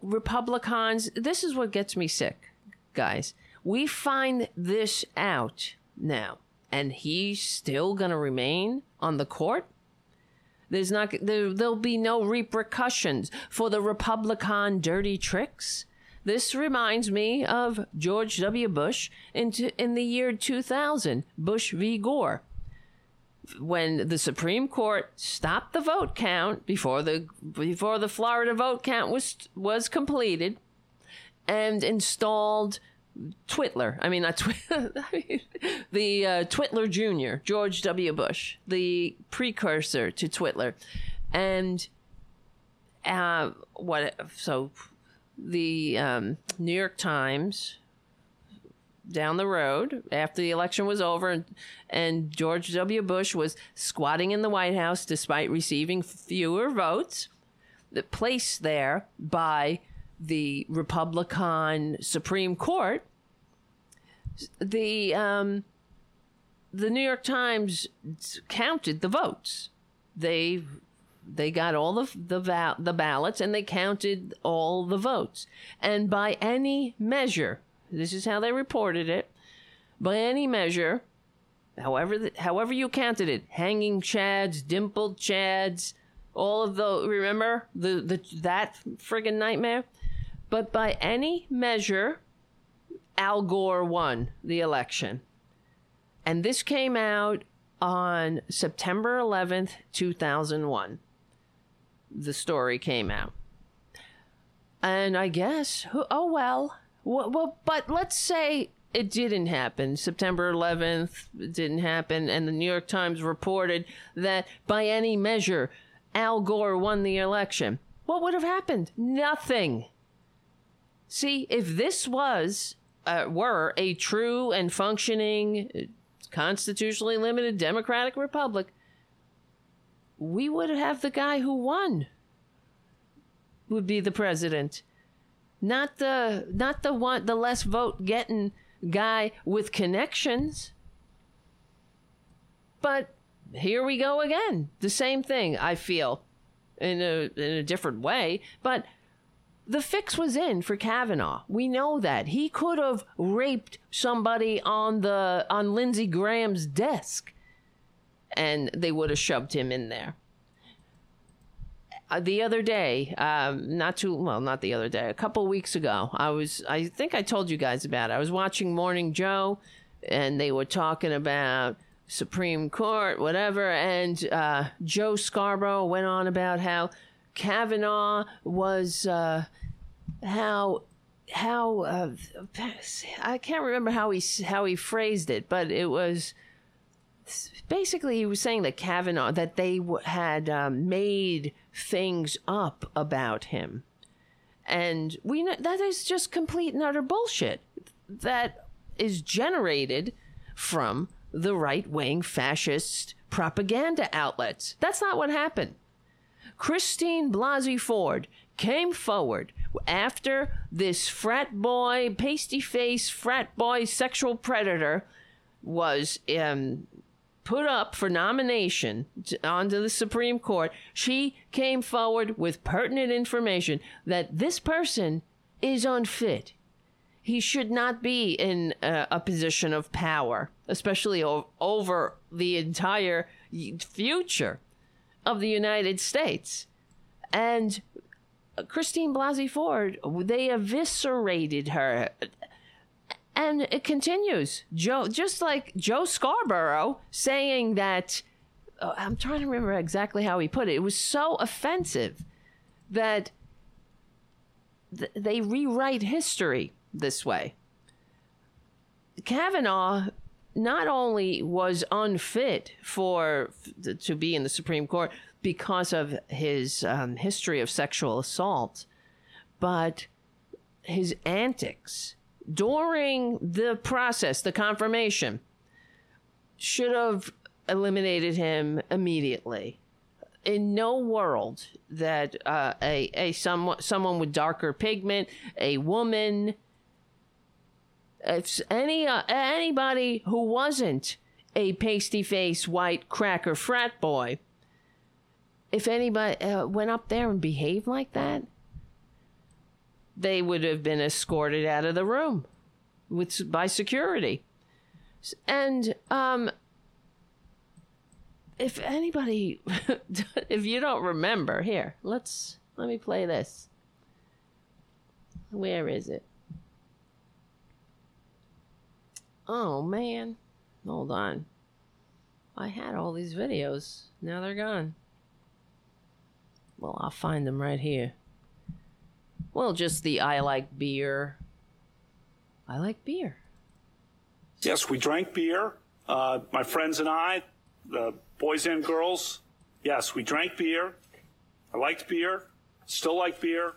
Republicans, this is what gets me sick, guys. We find this out now, and he's still going to remain on the court. There's not there, there'll be no repercussions for the Republican dirty tricks. This reminds me of George W. Bush in, in the year 2000, Bush v. Gore, when the Supreme Court stopped the vote count before the before the Florida vote count was was completed, and installed Twitler. I mean, not Twitler. the uh, Twitler Jr., George W. Bush, the precursor to Twitler, and uh, what? So the um, New York Times down the road after the election was over and, and George W. Bush was squatting in the White House despite receiving fewer votes, placed there by the Republican Supreme Court. The um, the New York Times counted the votes. They they got all the the, the ballots and they counted all the votes. And by any measure, this is how they reported it. By any measure, however the, however you counted it, hanging chads, dimpled chads, all of the remember the the that friggin' nightmare. But by any measure, Al Gore won the election. And this came out on September 11th, 2001 the story came out. And I guess, oh well. Well, but let's say it didn't happen. September 11th, it didn't happen. And the New York Times reported that by any measure, Al Gore won the election. What would have happened? Nothing. See, if this was, uh, were a true and functioning, constitutionally limited democratic republic, we would have the guy who won would be the president. Not the not the one the less vote getting guy with connections. But here we go again. The same thing i feel in a in a different way. But the fix was in for Kavanaugh. We know that. He could have raped somebody on the on Lindsey Graham's desk and they would have shoved him in there. Uh, the other day, um, not too well, not the other day, a couple weeks ago, I was, I think I told you guys about it. I was watching Morning Joe, and they were talking about Supreme Court, whatever, and uh, Joe Scarborough went on about how Kavanaugh was, uh, how how uh, I can't remember how he how he phrased it, but it was basically he was saying that Kavanaugh that they had um, made things up about him, and we know that is just complete and utter bullshit. That is generated from the right wing fascist propaganda outlets. That's not what happened. Christine Blasey Ford came forward after this frat boy, pasty face frat boy sexual predator was um, put up for nomination onto the Supreme Court, she came forward with pertinent information that this person is unfit. He should not be in a, a position of power, especially o- over the entire future of the United States. And Christine Blasey Ford, they eviscerated her and it continues. Joe, just like Joe Scarborough saying that, uh, I'm trying to remember exactly how he put it. It was so offensive that th- they rewrite history this way. Kavanaugh not only was unfit for to be in the Supreme Court because of his um, history of sexual assault, but his antics during the process, the confirmation, should have eliminated him immediately. In no world that uh, a a some, someone with darker pigment, a woman, if any uh, anybody who wasn't a pasty face white cracker frat boy, if anybody uh, went up there and behaved like that, they would have been escorted out of the room with by security. And um, if anybody, if you don't remember, here, let's let me play this. Where is it? Oh man, hold on. I had all these videos. Now they're gone. Well, I'll find them right here. Well, just the I like beer. I like beer. Yes, we drank beer. Uh, my friends and I, the boys and girls. Yes, we drank beer. I liked beer. Still like beer.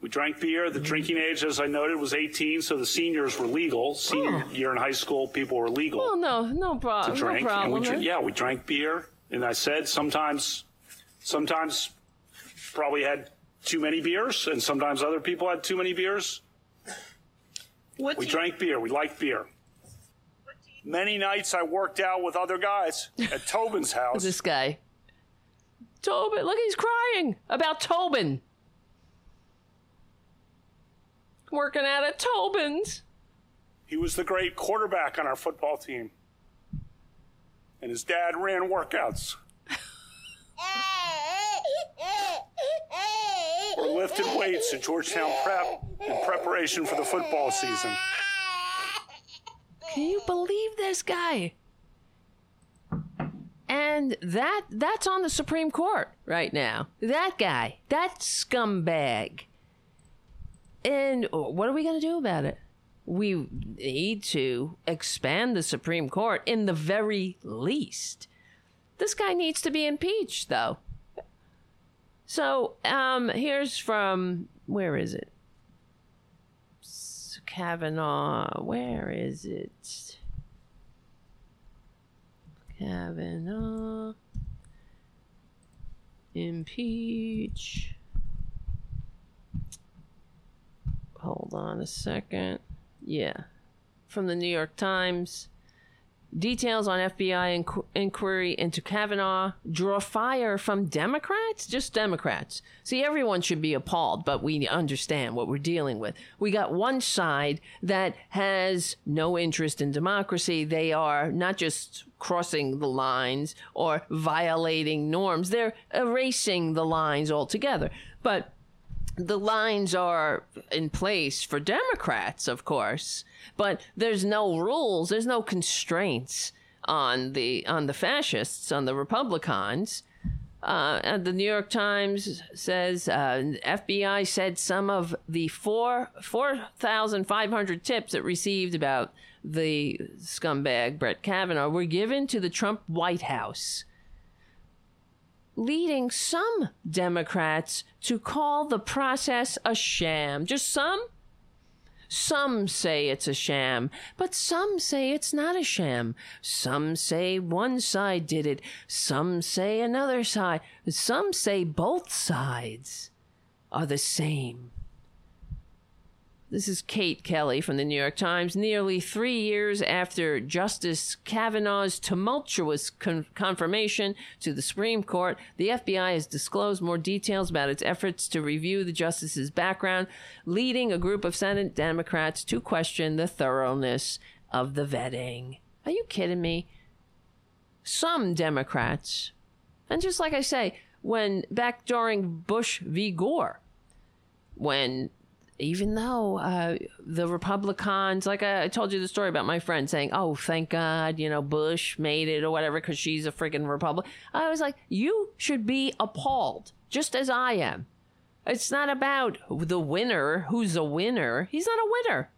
We drank beer. The drinking age, as I noted, was 18, so the seniors were legal. Senior Oh. year in high school, people were legal Well, no, no, pro- to no drink. problem. and we, dr- yeah, we drank beer. And I said sometimes, sometimes probably had too many beers, and sometimes other people had too many beers. we drank beer. We liked beer. Many nights I worked out with other guys at Tobin's house. this guy. Tobin, look, he's crying about Tobin. Working out at Tobin's. He was the great quarterback on our football team. And his dad ran workouts. We're lifting weights at Georgetown Prep in preparation for the football season. Can you believe this guy? And that that's on the Supreme Court right now. That guy, that scumbag. And what are we going to do about it? We need to expand the Supreme Court in the very least. This guy needs to be impeached, though. So, um, here's from where is it? Kavanaugh. Where is it? Kavanaugh. Impeach. Hold on a second. Yeah. From the New York Times. Details on FBI inqu- inquiry into Kavanaugh draw fire from Democrats? Just Democrats. See, everyone should be appalled, but we understand what we're dealing with. We got one side that has no interest in democracy. They are not just crossing the lines or violating norms, they're erasing the lines altogether. But the lines are in place for Democrats, of course, but there's no rules, there's no constraints on the on the fascists, on the Republicans. Uh, the New York Times says uh, FBI said some of the four four thousand five hundred tips it received about the scumbag Brett Kavanaugh were given to the Trump White House leading some Democrats to call the process a sham. Just some? Some say it's a sham, but some say it's not a sham. Some say one side did it, some say another side, some say both sides are the same. This is Kate Kelly from the New York Times. Nearly three years after Justice Kavanaugh's tumultuous con- confirmation to the Supreme Court, the FBI has disclosed more details about its efforts to review the justice's background, leading a group of Senate Democrats to question the thoroughness of the vetting. Are you kidding me? Some Democrats, and just like I say, when back during Bush v. Gore, when even though uh, the Republicans, like I, told you the story about my friend saying, "Oh, thank God, you know Bush made it or whatever," because she's a freaking Republican. I was like, you should be appalled, just as I am. It's not about the winner, who's a winner. He's not a winner.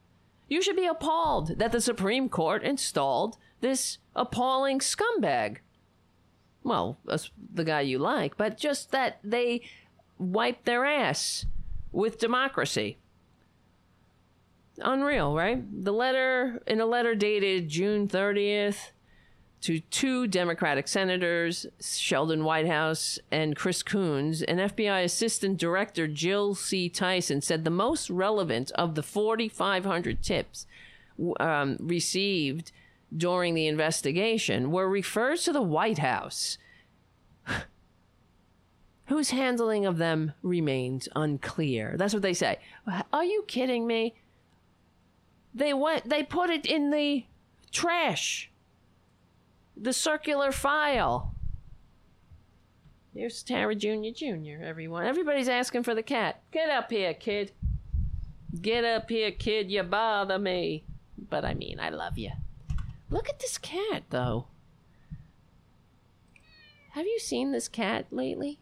You should be appalled that the Supreme Court installed this appalling scumbag. Well, that's the guy you like, but just that they wiped their ass with democracy. Unreal, right? The letter, in a letter dated June 30th, to two Democratic senators, Sheldon Whitehouse and Chris Coons, and FBI Assistant Director Jill C. Tyson said the most relevant of the 4,500 tips um, received during the investigation were referred to the White House, whose handling of them remains unclear. That's what they say. Are you kidding me? They went. They put it in the trash the circular file. Here's Tara Jr. Jr., everyone. Everybody's asking for the cat. Get up here, kid. Get up here, kid. You bother me. But I mean, I love you. Look at this cat, though. Have you seen this cat lately?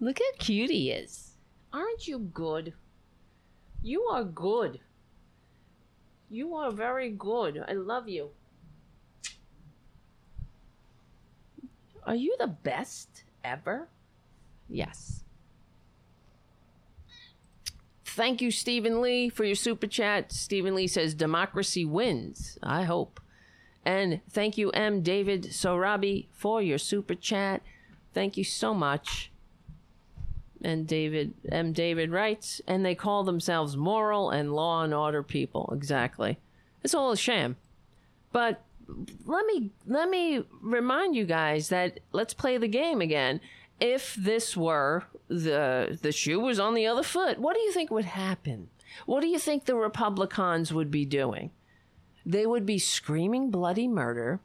Look how cute he is. Aren't you good? You are good. You are very good. I love you. Are you the best ever? Yes. Thank you, Stephen Lee, for your super chat. Stephen Lee says, Democracy wins. I hope. And thank you, M. David Sorabi, for your super chat. Thank you so much. And David M. David writes, and they call themselves moral and law and order people. Exactly. It's all a sham. But let me let me remind you guys that let's play the game again. If this were the the shoe was on the other foot, what do you think would happen? What do you think the Republicans would be doing? They would be screaming bloody murder.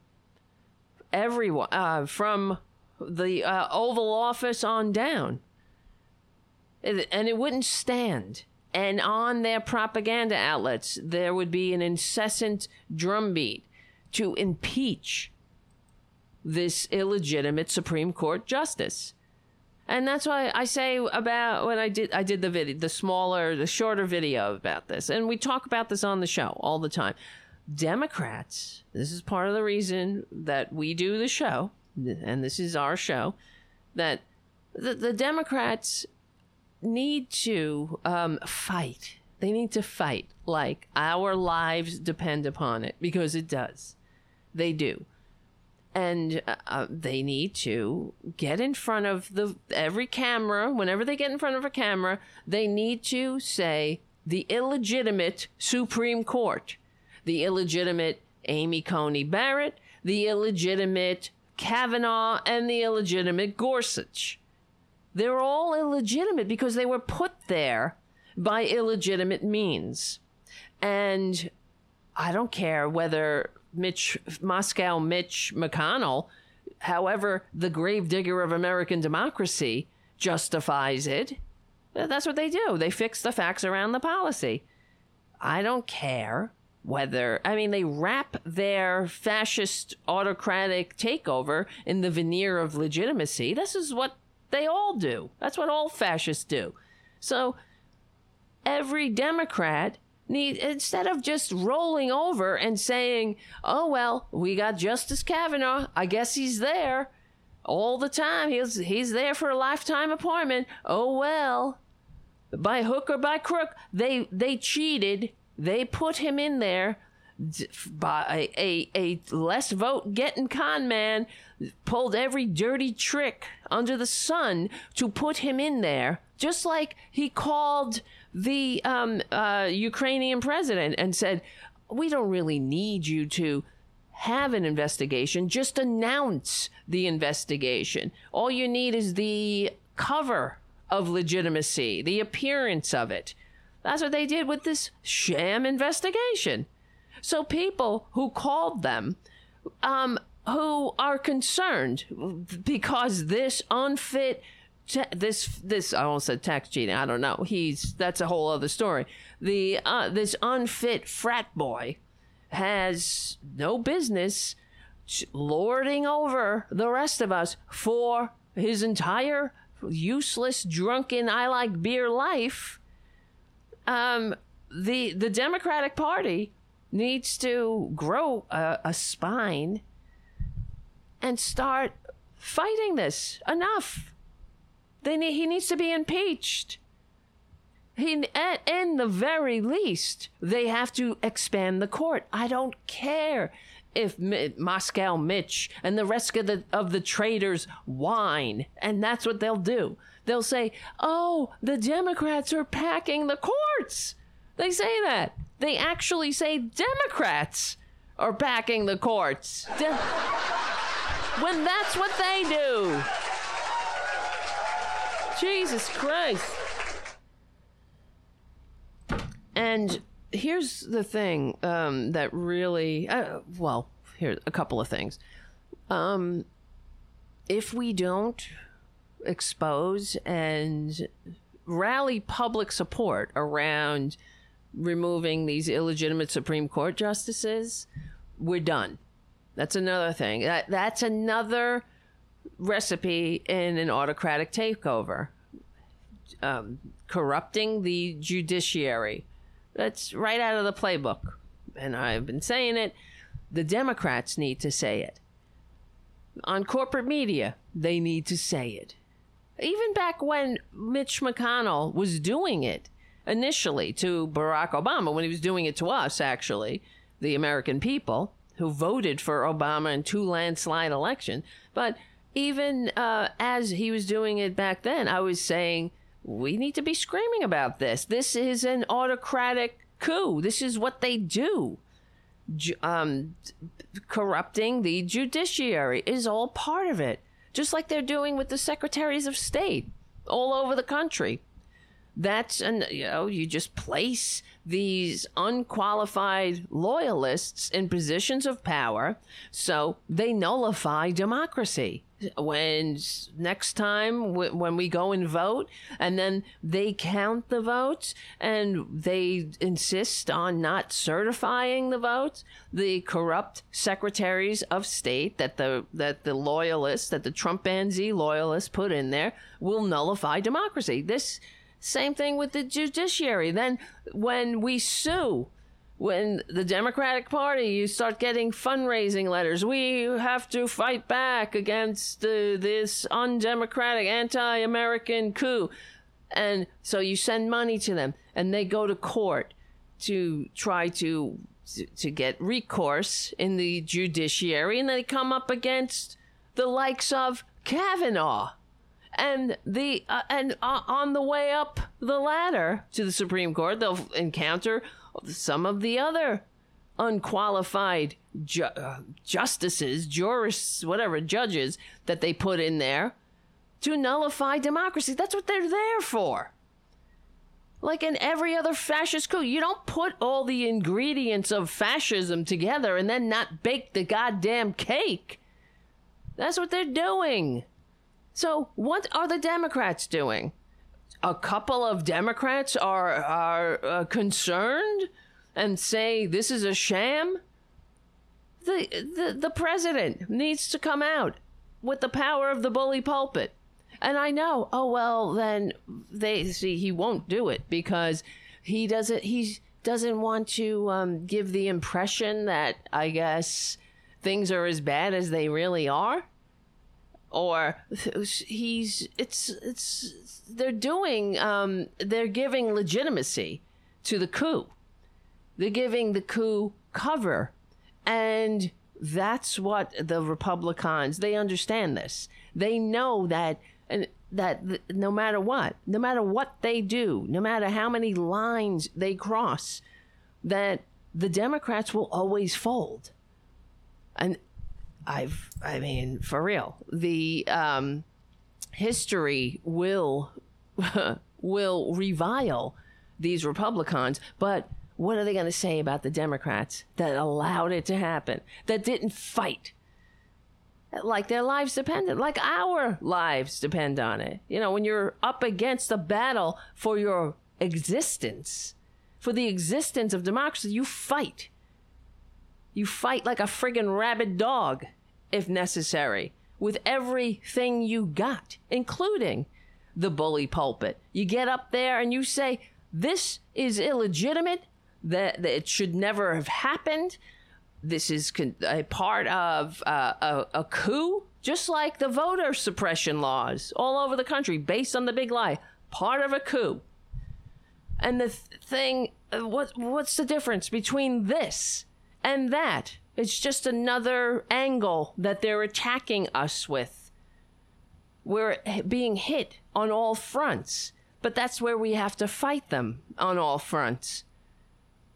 Everyone uh, from the uh, Oval Office on down, and it wouldn't stand. And on their propaganda outlets, there would be an incessant drumbeat to impeach this illegitimate Supreme Court justice. And that's why I say about when I did I did the video, the smaller, the shorter video about this. And we talk about this on the show all the time. Democrats, this is part of the reason that we do the show, and this is our show, that the, the Democrats need to um, fight. They need to fight like our lives depend upon it because it does. They do. And uh, uh, they need to get in front of the every camera. Whenever they get in front of a camera, they need to say the illegitimate Supreme Court, the illegitimate Amy Coney Barrett, the illegitimate Kavanaugh, and the illegitimate Gorsuch. They're all illegitimate because they were put there by illegitimate means. And I don't care whether Mitch Moscow Mitch McConnell, however, the gravedigger of American democracy justifies it. That's what they do. They fix the facts around the policy. I don't care whether, I mean, they wrap their fascist autocratic takeover in the veneer of legitimacy. This is what they all do. That's what all fascists do. So every Democrat need instead of just rolling over and saying, "Oh well, we got Justice Kavanaugh. I guess he's there all the time. He's he's there for a lifetime appointment. Oh well." By hook or by crook, they they cheated. They put him in there by a, a, a less vote getting con man pulled every dirty trick under the sun to put him in there just like he called the um, uh, Ukrainian president and said, We don't really need you to have an investigation, just announce the investigation. All you need is the cover of legitimacy, the appearance of it. That's what they did with this sham investigation. So people who called them, um, who are concerned because this unfit this this I almost said tax cheating. I don't know. He's that's a whole other story. The uh, this unfit frat boy has no business lording over the rest of us for his entire useless drunken I like beer life. Um, the the Democratic Party needs to grow a, a spine and start fighting this. Enough. They need, he needs to be impeached. He, at, in the very least, they have to expand the court. I don't care if Mi- Moscow Mitch and the rest of the of the traitors whine, and that's what they'll do. They'll say, "Oh, the Democrats are packing the courts." They say that. They actually say Democrats are packing the courts. De- when that's what they do. Jesus Christ. And here's the thing um, that really, uh, well, here's a couple of things. Um, if we don't expose and rally public support around removing these illegitimate Supreme Court justices, we're done. That's another thing. That that's another recipe in an autocratic takeover. Um, corrupting the judiciary. That's right out of the playbook. And I've been saying it. The Democrats need to say it. On corporate media, they need to say it. Even back when Mitch McConnell was doing it initially to Barack Obama, when he was doing it to us, actually, the American people who voted for Obama in two landslide election. But even uh, as he was doing it back then, I was saying we need to be screaming about this. This is an autocratic coup. This is what they do. Um, corrupting the judiciary is all part of it, just like they're doing with the secretaries of state all over the country. That's an you know you just place these unqualified loyalists in positions of power, so they nullify democracy. When next time when we go and vote, and then they count the votes and they insist on not certifying the votes, the corrupt secretaries of state that the that the loyalists that the Trumpanzee loyalists put in there will nullify democracy. This same thing with the judiciary. Then when we sue, when the Democratic Party, you start getting fundraising letters. We have to fight back against uh, this undemocratic, anti American coup. And so you send money to them, and they go to court to try to to get recourse in the judiciary, and they come up against the likes of Kavanaugh and the uh, and uh, on the way up the ladder to the Supreme Court, they'll encounter some of the other unqualified ju- uh, justices, jurists, whatever judges that they put in there to nullify democracy. That's what they're there for. Like in every other fascist coup, you don't put all the ingredients of fascism together and then not bake the goddamn cake. That's what they're doing. So, what are the Democrats doing? A couple of Democrats are are uh, concerned and say this is a sham. The, the the president needs to come out with the power of the bully pulpit. And I know, oh well, then they see he won't do it because he doesn't he doesn't want to um, give the impression that I guess things are as bad as they really are or he's it's it's they're doing um they're giving legitimacy to the coup. They're giving the coup cover. And that's what the republicans they understand this. They know that and that no matter what no matter what they do no matter how many lines they cross that the democrats will always fold. And I've, I mean, for real, the um, history will will revile these Republicans, but what are they going to say about the Democrats that allowed it to happen, that didn't fight? Like their lives depended, like our lives depend on it. You know, when you're up against a battle for your existence, for the existence of democracy, you fight. You fight like a friggin' rabid dog, if necessary, with everything you got, including the bully pulpit. You get up there and you say, This is illegitimate. That, that it should never have happened. This is con- a part of uh, a, a coup, just like the voter suppression laws all over the country, based on the big lie. Part of a coup. And the th- thing, uh, what what's the difference between this and that? It's just another angle that they're attacking us with. We're being hit on all fronts, but that's where we have to fight them on all fronts.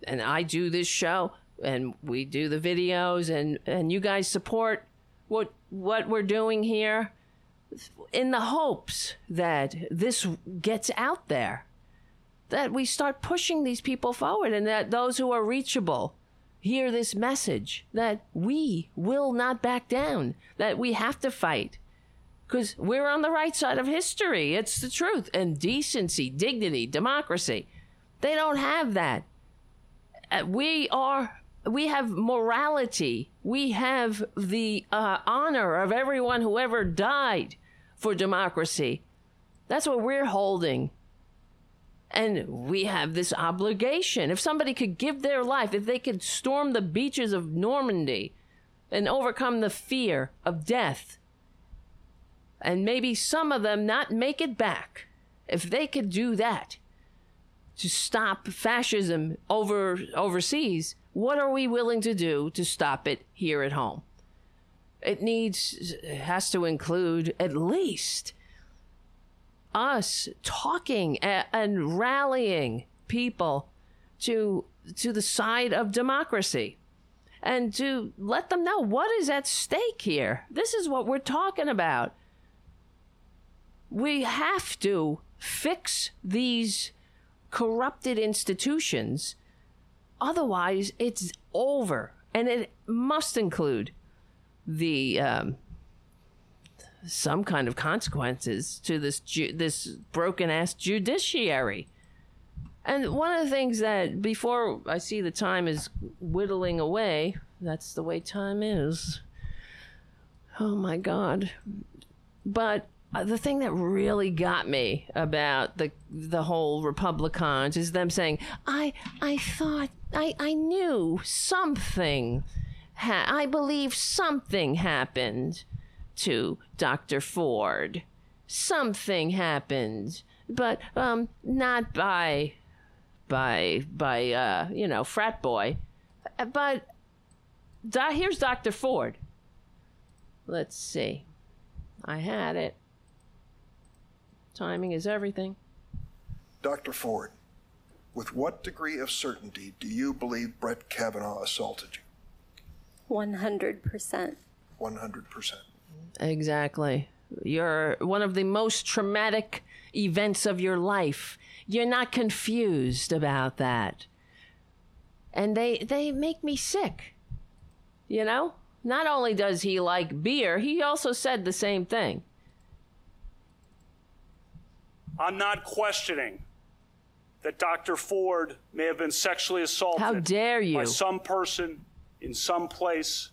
And I do this show, and we do the videos, and and you guys support what what we're doing here, in the hopes that this gets out there that we start pushing these people forward and that those who are reachable hear this message that we will not back down, that we have to fight. Because we're on the right side of history. It's the truth. And decency, dignity, democracy. They don't have that. Uh, We are. We have morality. We have the uh, honor of everyone who ever died for democracy. That's what we're holding. And we have this obligation. If somebody could give their life, if they could storm the beaches of Normandy and overcome the fear of death, and maybe some of them not make it back, if they could do that to stop fascism over overseas, what are we willing to do to stop it here at home? It needs has to include at least us talking a- and rallying people to to the side of democracy and to let them know what is at stake here. This is what we're talking about. We have to fix these corrupted institutions otherwise it's over and it must include the um, some kind of consequences to this ju- this broken ass judiciary. And one of the things that before I see the time is whittling away, that's the way time is. Oh my god. But uh, the thing that really got me about the the whole Republicans is them saying, "I I thought I I knew something ha- I believe something happened to Dr. Ford. Something happened, but um not by by by uh you know frat boy, Uh, but do- here's Dr. Ford. Let's see. I had it. Timing is everything. Dr. Ford, with what degree of certainty do you believe Brett Kavanaugh assaulted you? 100%. 100%. Exactly. You're one of the most traumatic events of your life. You're not confused about that. And they they make me sick. You know? Not only does he like beer, he also said the same thing. I'm not questioning that Dr. Ford may have been sexually assaulted. How dare you. By some person in some place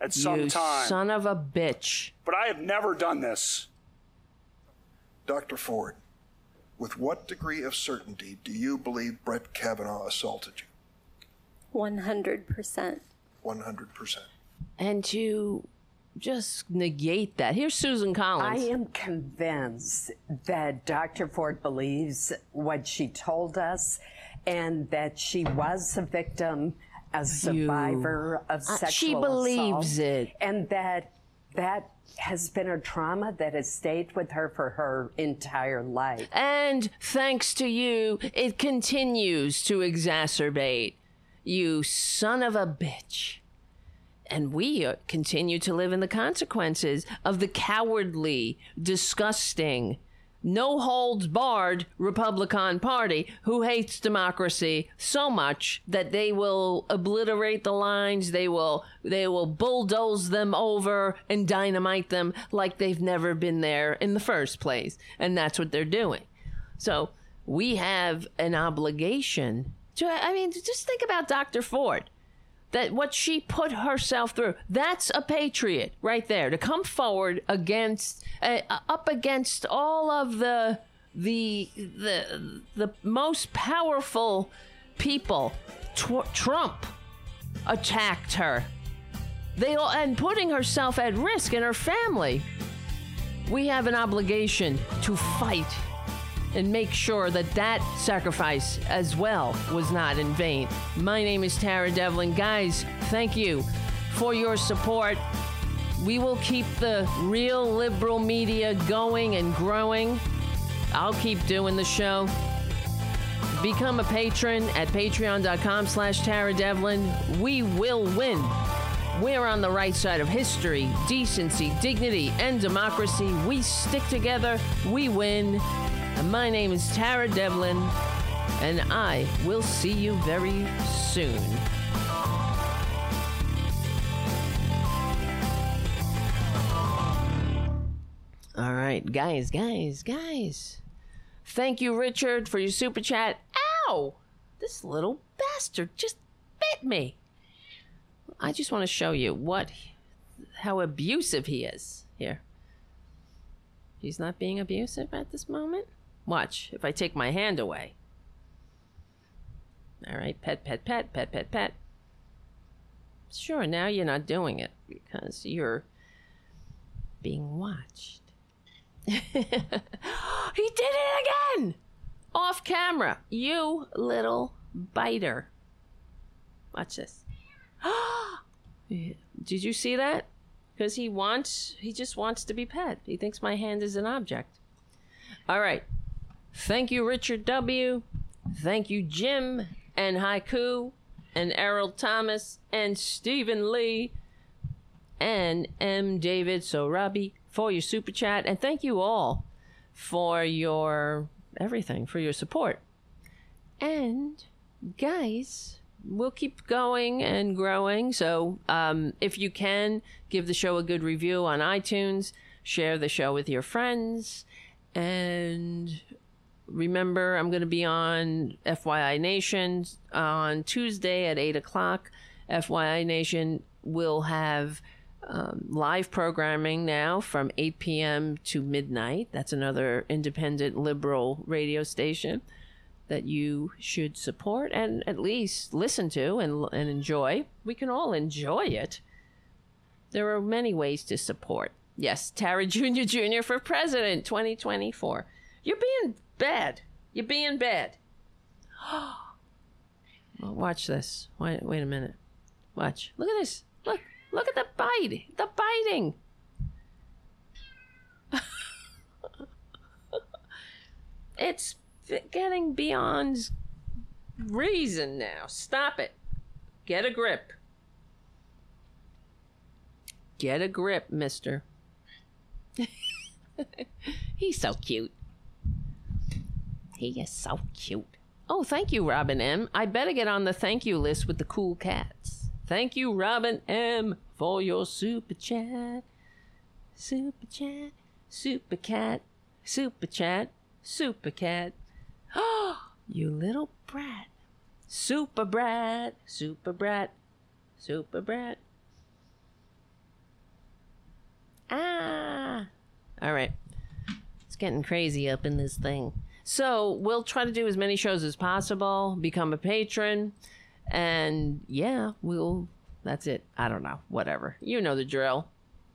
at some you time. son of a bitch. But I have never done this. Dr. Ford, with what degree of certainty do you believe Brett Kavanaugh assaulted you? 100%. 100%. And to just negate that. Here's Susan Collins. I am convinced that Dr. Ford believes what she told us and that she was a victim, a survivor of Uh, sexual she believes assault, it. And that that has been a trauma that has stayed with her for her entire life. And thanks to you, it continues to exacerbate. You son of a bitch. And we uh, continue to live in the consequences of the cowardly, disgusting, no holds barred Republican Party who hates democracy so much that they will obliterate the lines, they will they will bulldoze them over and dynamite them like they've never been there in the first place. And that's what they're doing. So we have an obligation to I mean just think about Dr. Ford that what she put herself through that's a patriot right there to come forward against uh, up against all of the the the the most powerful people, Tw- Trump, attacked her. They all and putting herself at risk and her family. We have an obligation to fight and make sure that that sacrifice as well was not in vain. My name is Tara Devlin. Guys, thank you for your support. We will keep the real liberal media going and growing. I'll keep doing the show. Become a patron at patreon.com slash Tara Devlin. We will win. We're on the right side of history, decency, dignity, and democracy. We stick together, we win. And my name is Tara Devlin, and I will see you very soon. All right, guys, guys, guys. Thank you, Richard, for your super chat. Ow! This little bastard just bit me. I just want to show you what, how abusive he is here. He's not being abusive at this moment. Watch if I take my hand away. All right, pet, pet, pet, pet, pet, pet. Sure, now you're not doing it because you're being watched. he did it again! Off camera. You little biter. Watch this. Did you see that? Because he wants, he just wants to be pet. He thinks my hand is an object. All right. Thank you, Richard W. Thank you, Jim and Haiku and Errol Thomas and Stephen Lee and M. David Sorabi for your super chat. And thank you all for your everything, for your support. And guys, we'll keep going and growing. So um, if you can, give the show a good review on iTunes, share the show with your friends, and remember, I'm going to be on FYI Nation on Tuesday at 8 o'clock. FYI Nation will have um, live programming now from 8 p.m. to midnight. That's another independent liberal radio station that you should support and at least listen to and, and enjoy. We can all enjoy it. There are many ways to support. Yes, Tara Jr. Jr. for president 2024. You're being bad. You're being bad. well, watch this. Wait, wait a minute. Watch. Look at this. Look. Look at the bite. The biting. it's getting beyond reason now. Stop it. Get a grip. Get a grip, mister. He's so cute. He is so cute. Oh, thank you, Robin M. I better get on the thank you list with the cool cats. Thank you, Robin M, for your super chat. Super chat, super cat, super chat, super cat. Oh, you little brat. Super brat, super brat, super brat. Ah. All right. It's getting crazy up in this thing. So we'll try to do as many shows as possible, become a patron, and yeah, we'll. That's it. I don't know. Whatever. You know the drill.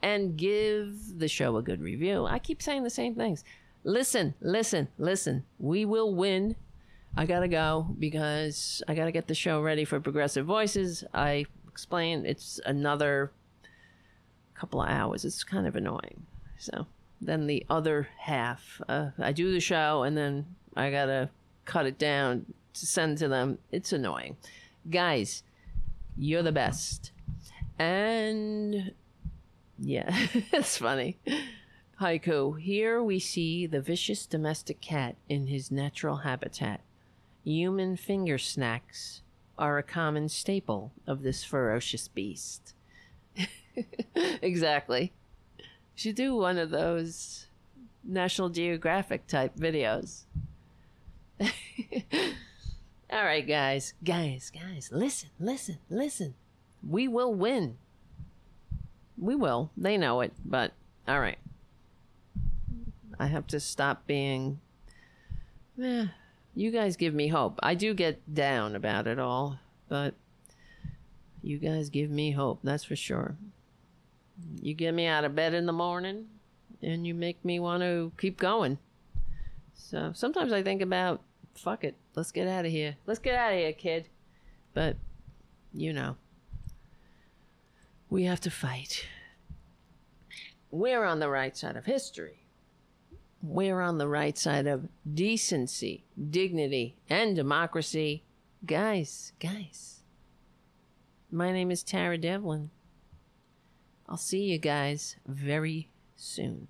And give the show a good review. I keep saying the same things. Listen, listen, listen. We will win. I gotta go because I gotta get the show ready for Progressive Voices. I explained it's another couple of hours. It's kind of annoying. So then the other half, uh, I do the show and then I gotta cut it down to send to them. It's annoying. Guys, you're the best. And yeah, it's funny. Haiku, here we see the vicious domestic cat in his natural habitat. Human finger snacks are a common staple of this ferocious beast. exactly. Should do one of those National Geographic type videos. all right, guys, guys, guys, listen, listen, listen. We will win. We will. They know it, but all right. I have to stop being eh, you guys give me hope. I do get down about it all, but you guys give me hope, that's for sure. You get me out of bed in the morning and you make me want to keep going. So sometimes I think about, fuck it, let's get out of here. Let's get out of here, kid. But, you know, we have to fight. We're on the right side of history. We're on the right side of decency, dignity, and democracy. Guys, guys. My name is Tara Devlin. I'll see you guys very soon.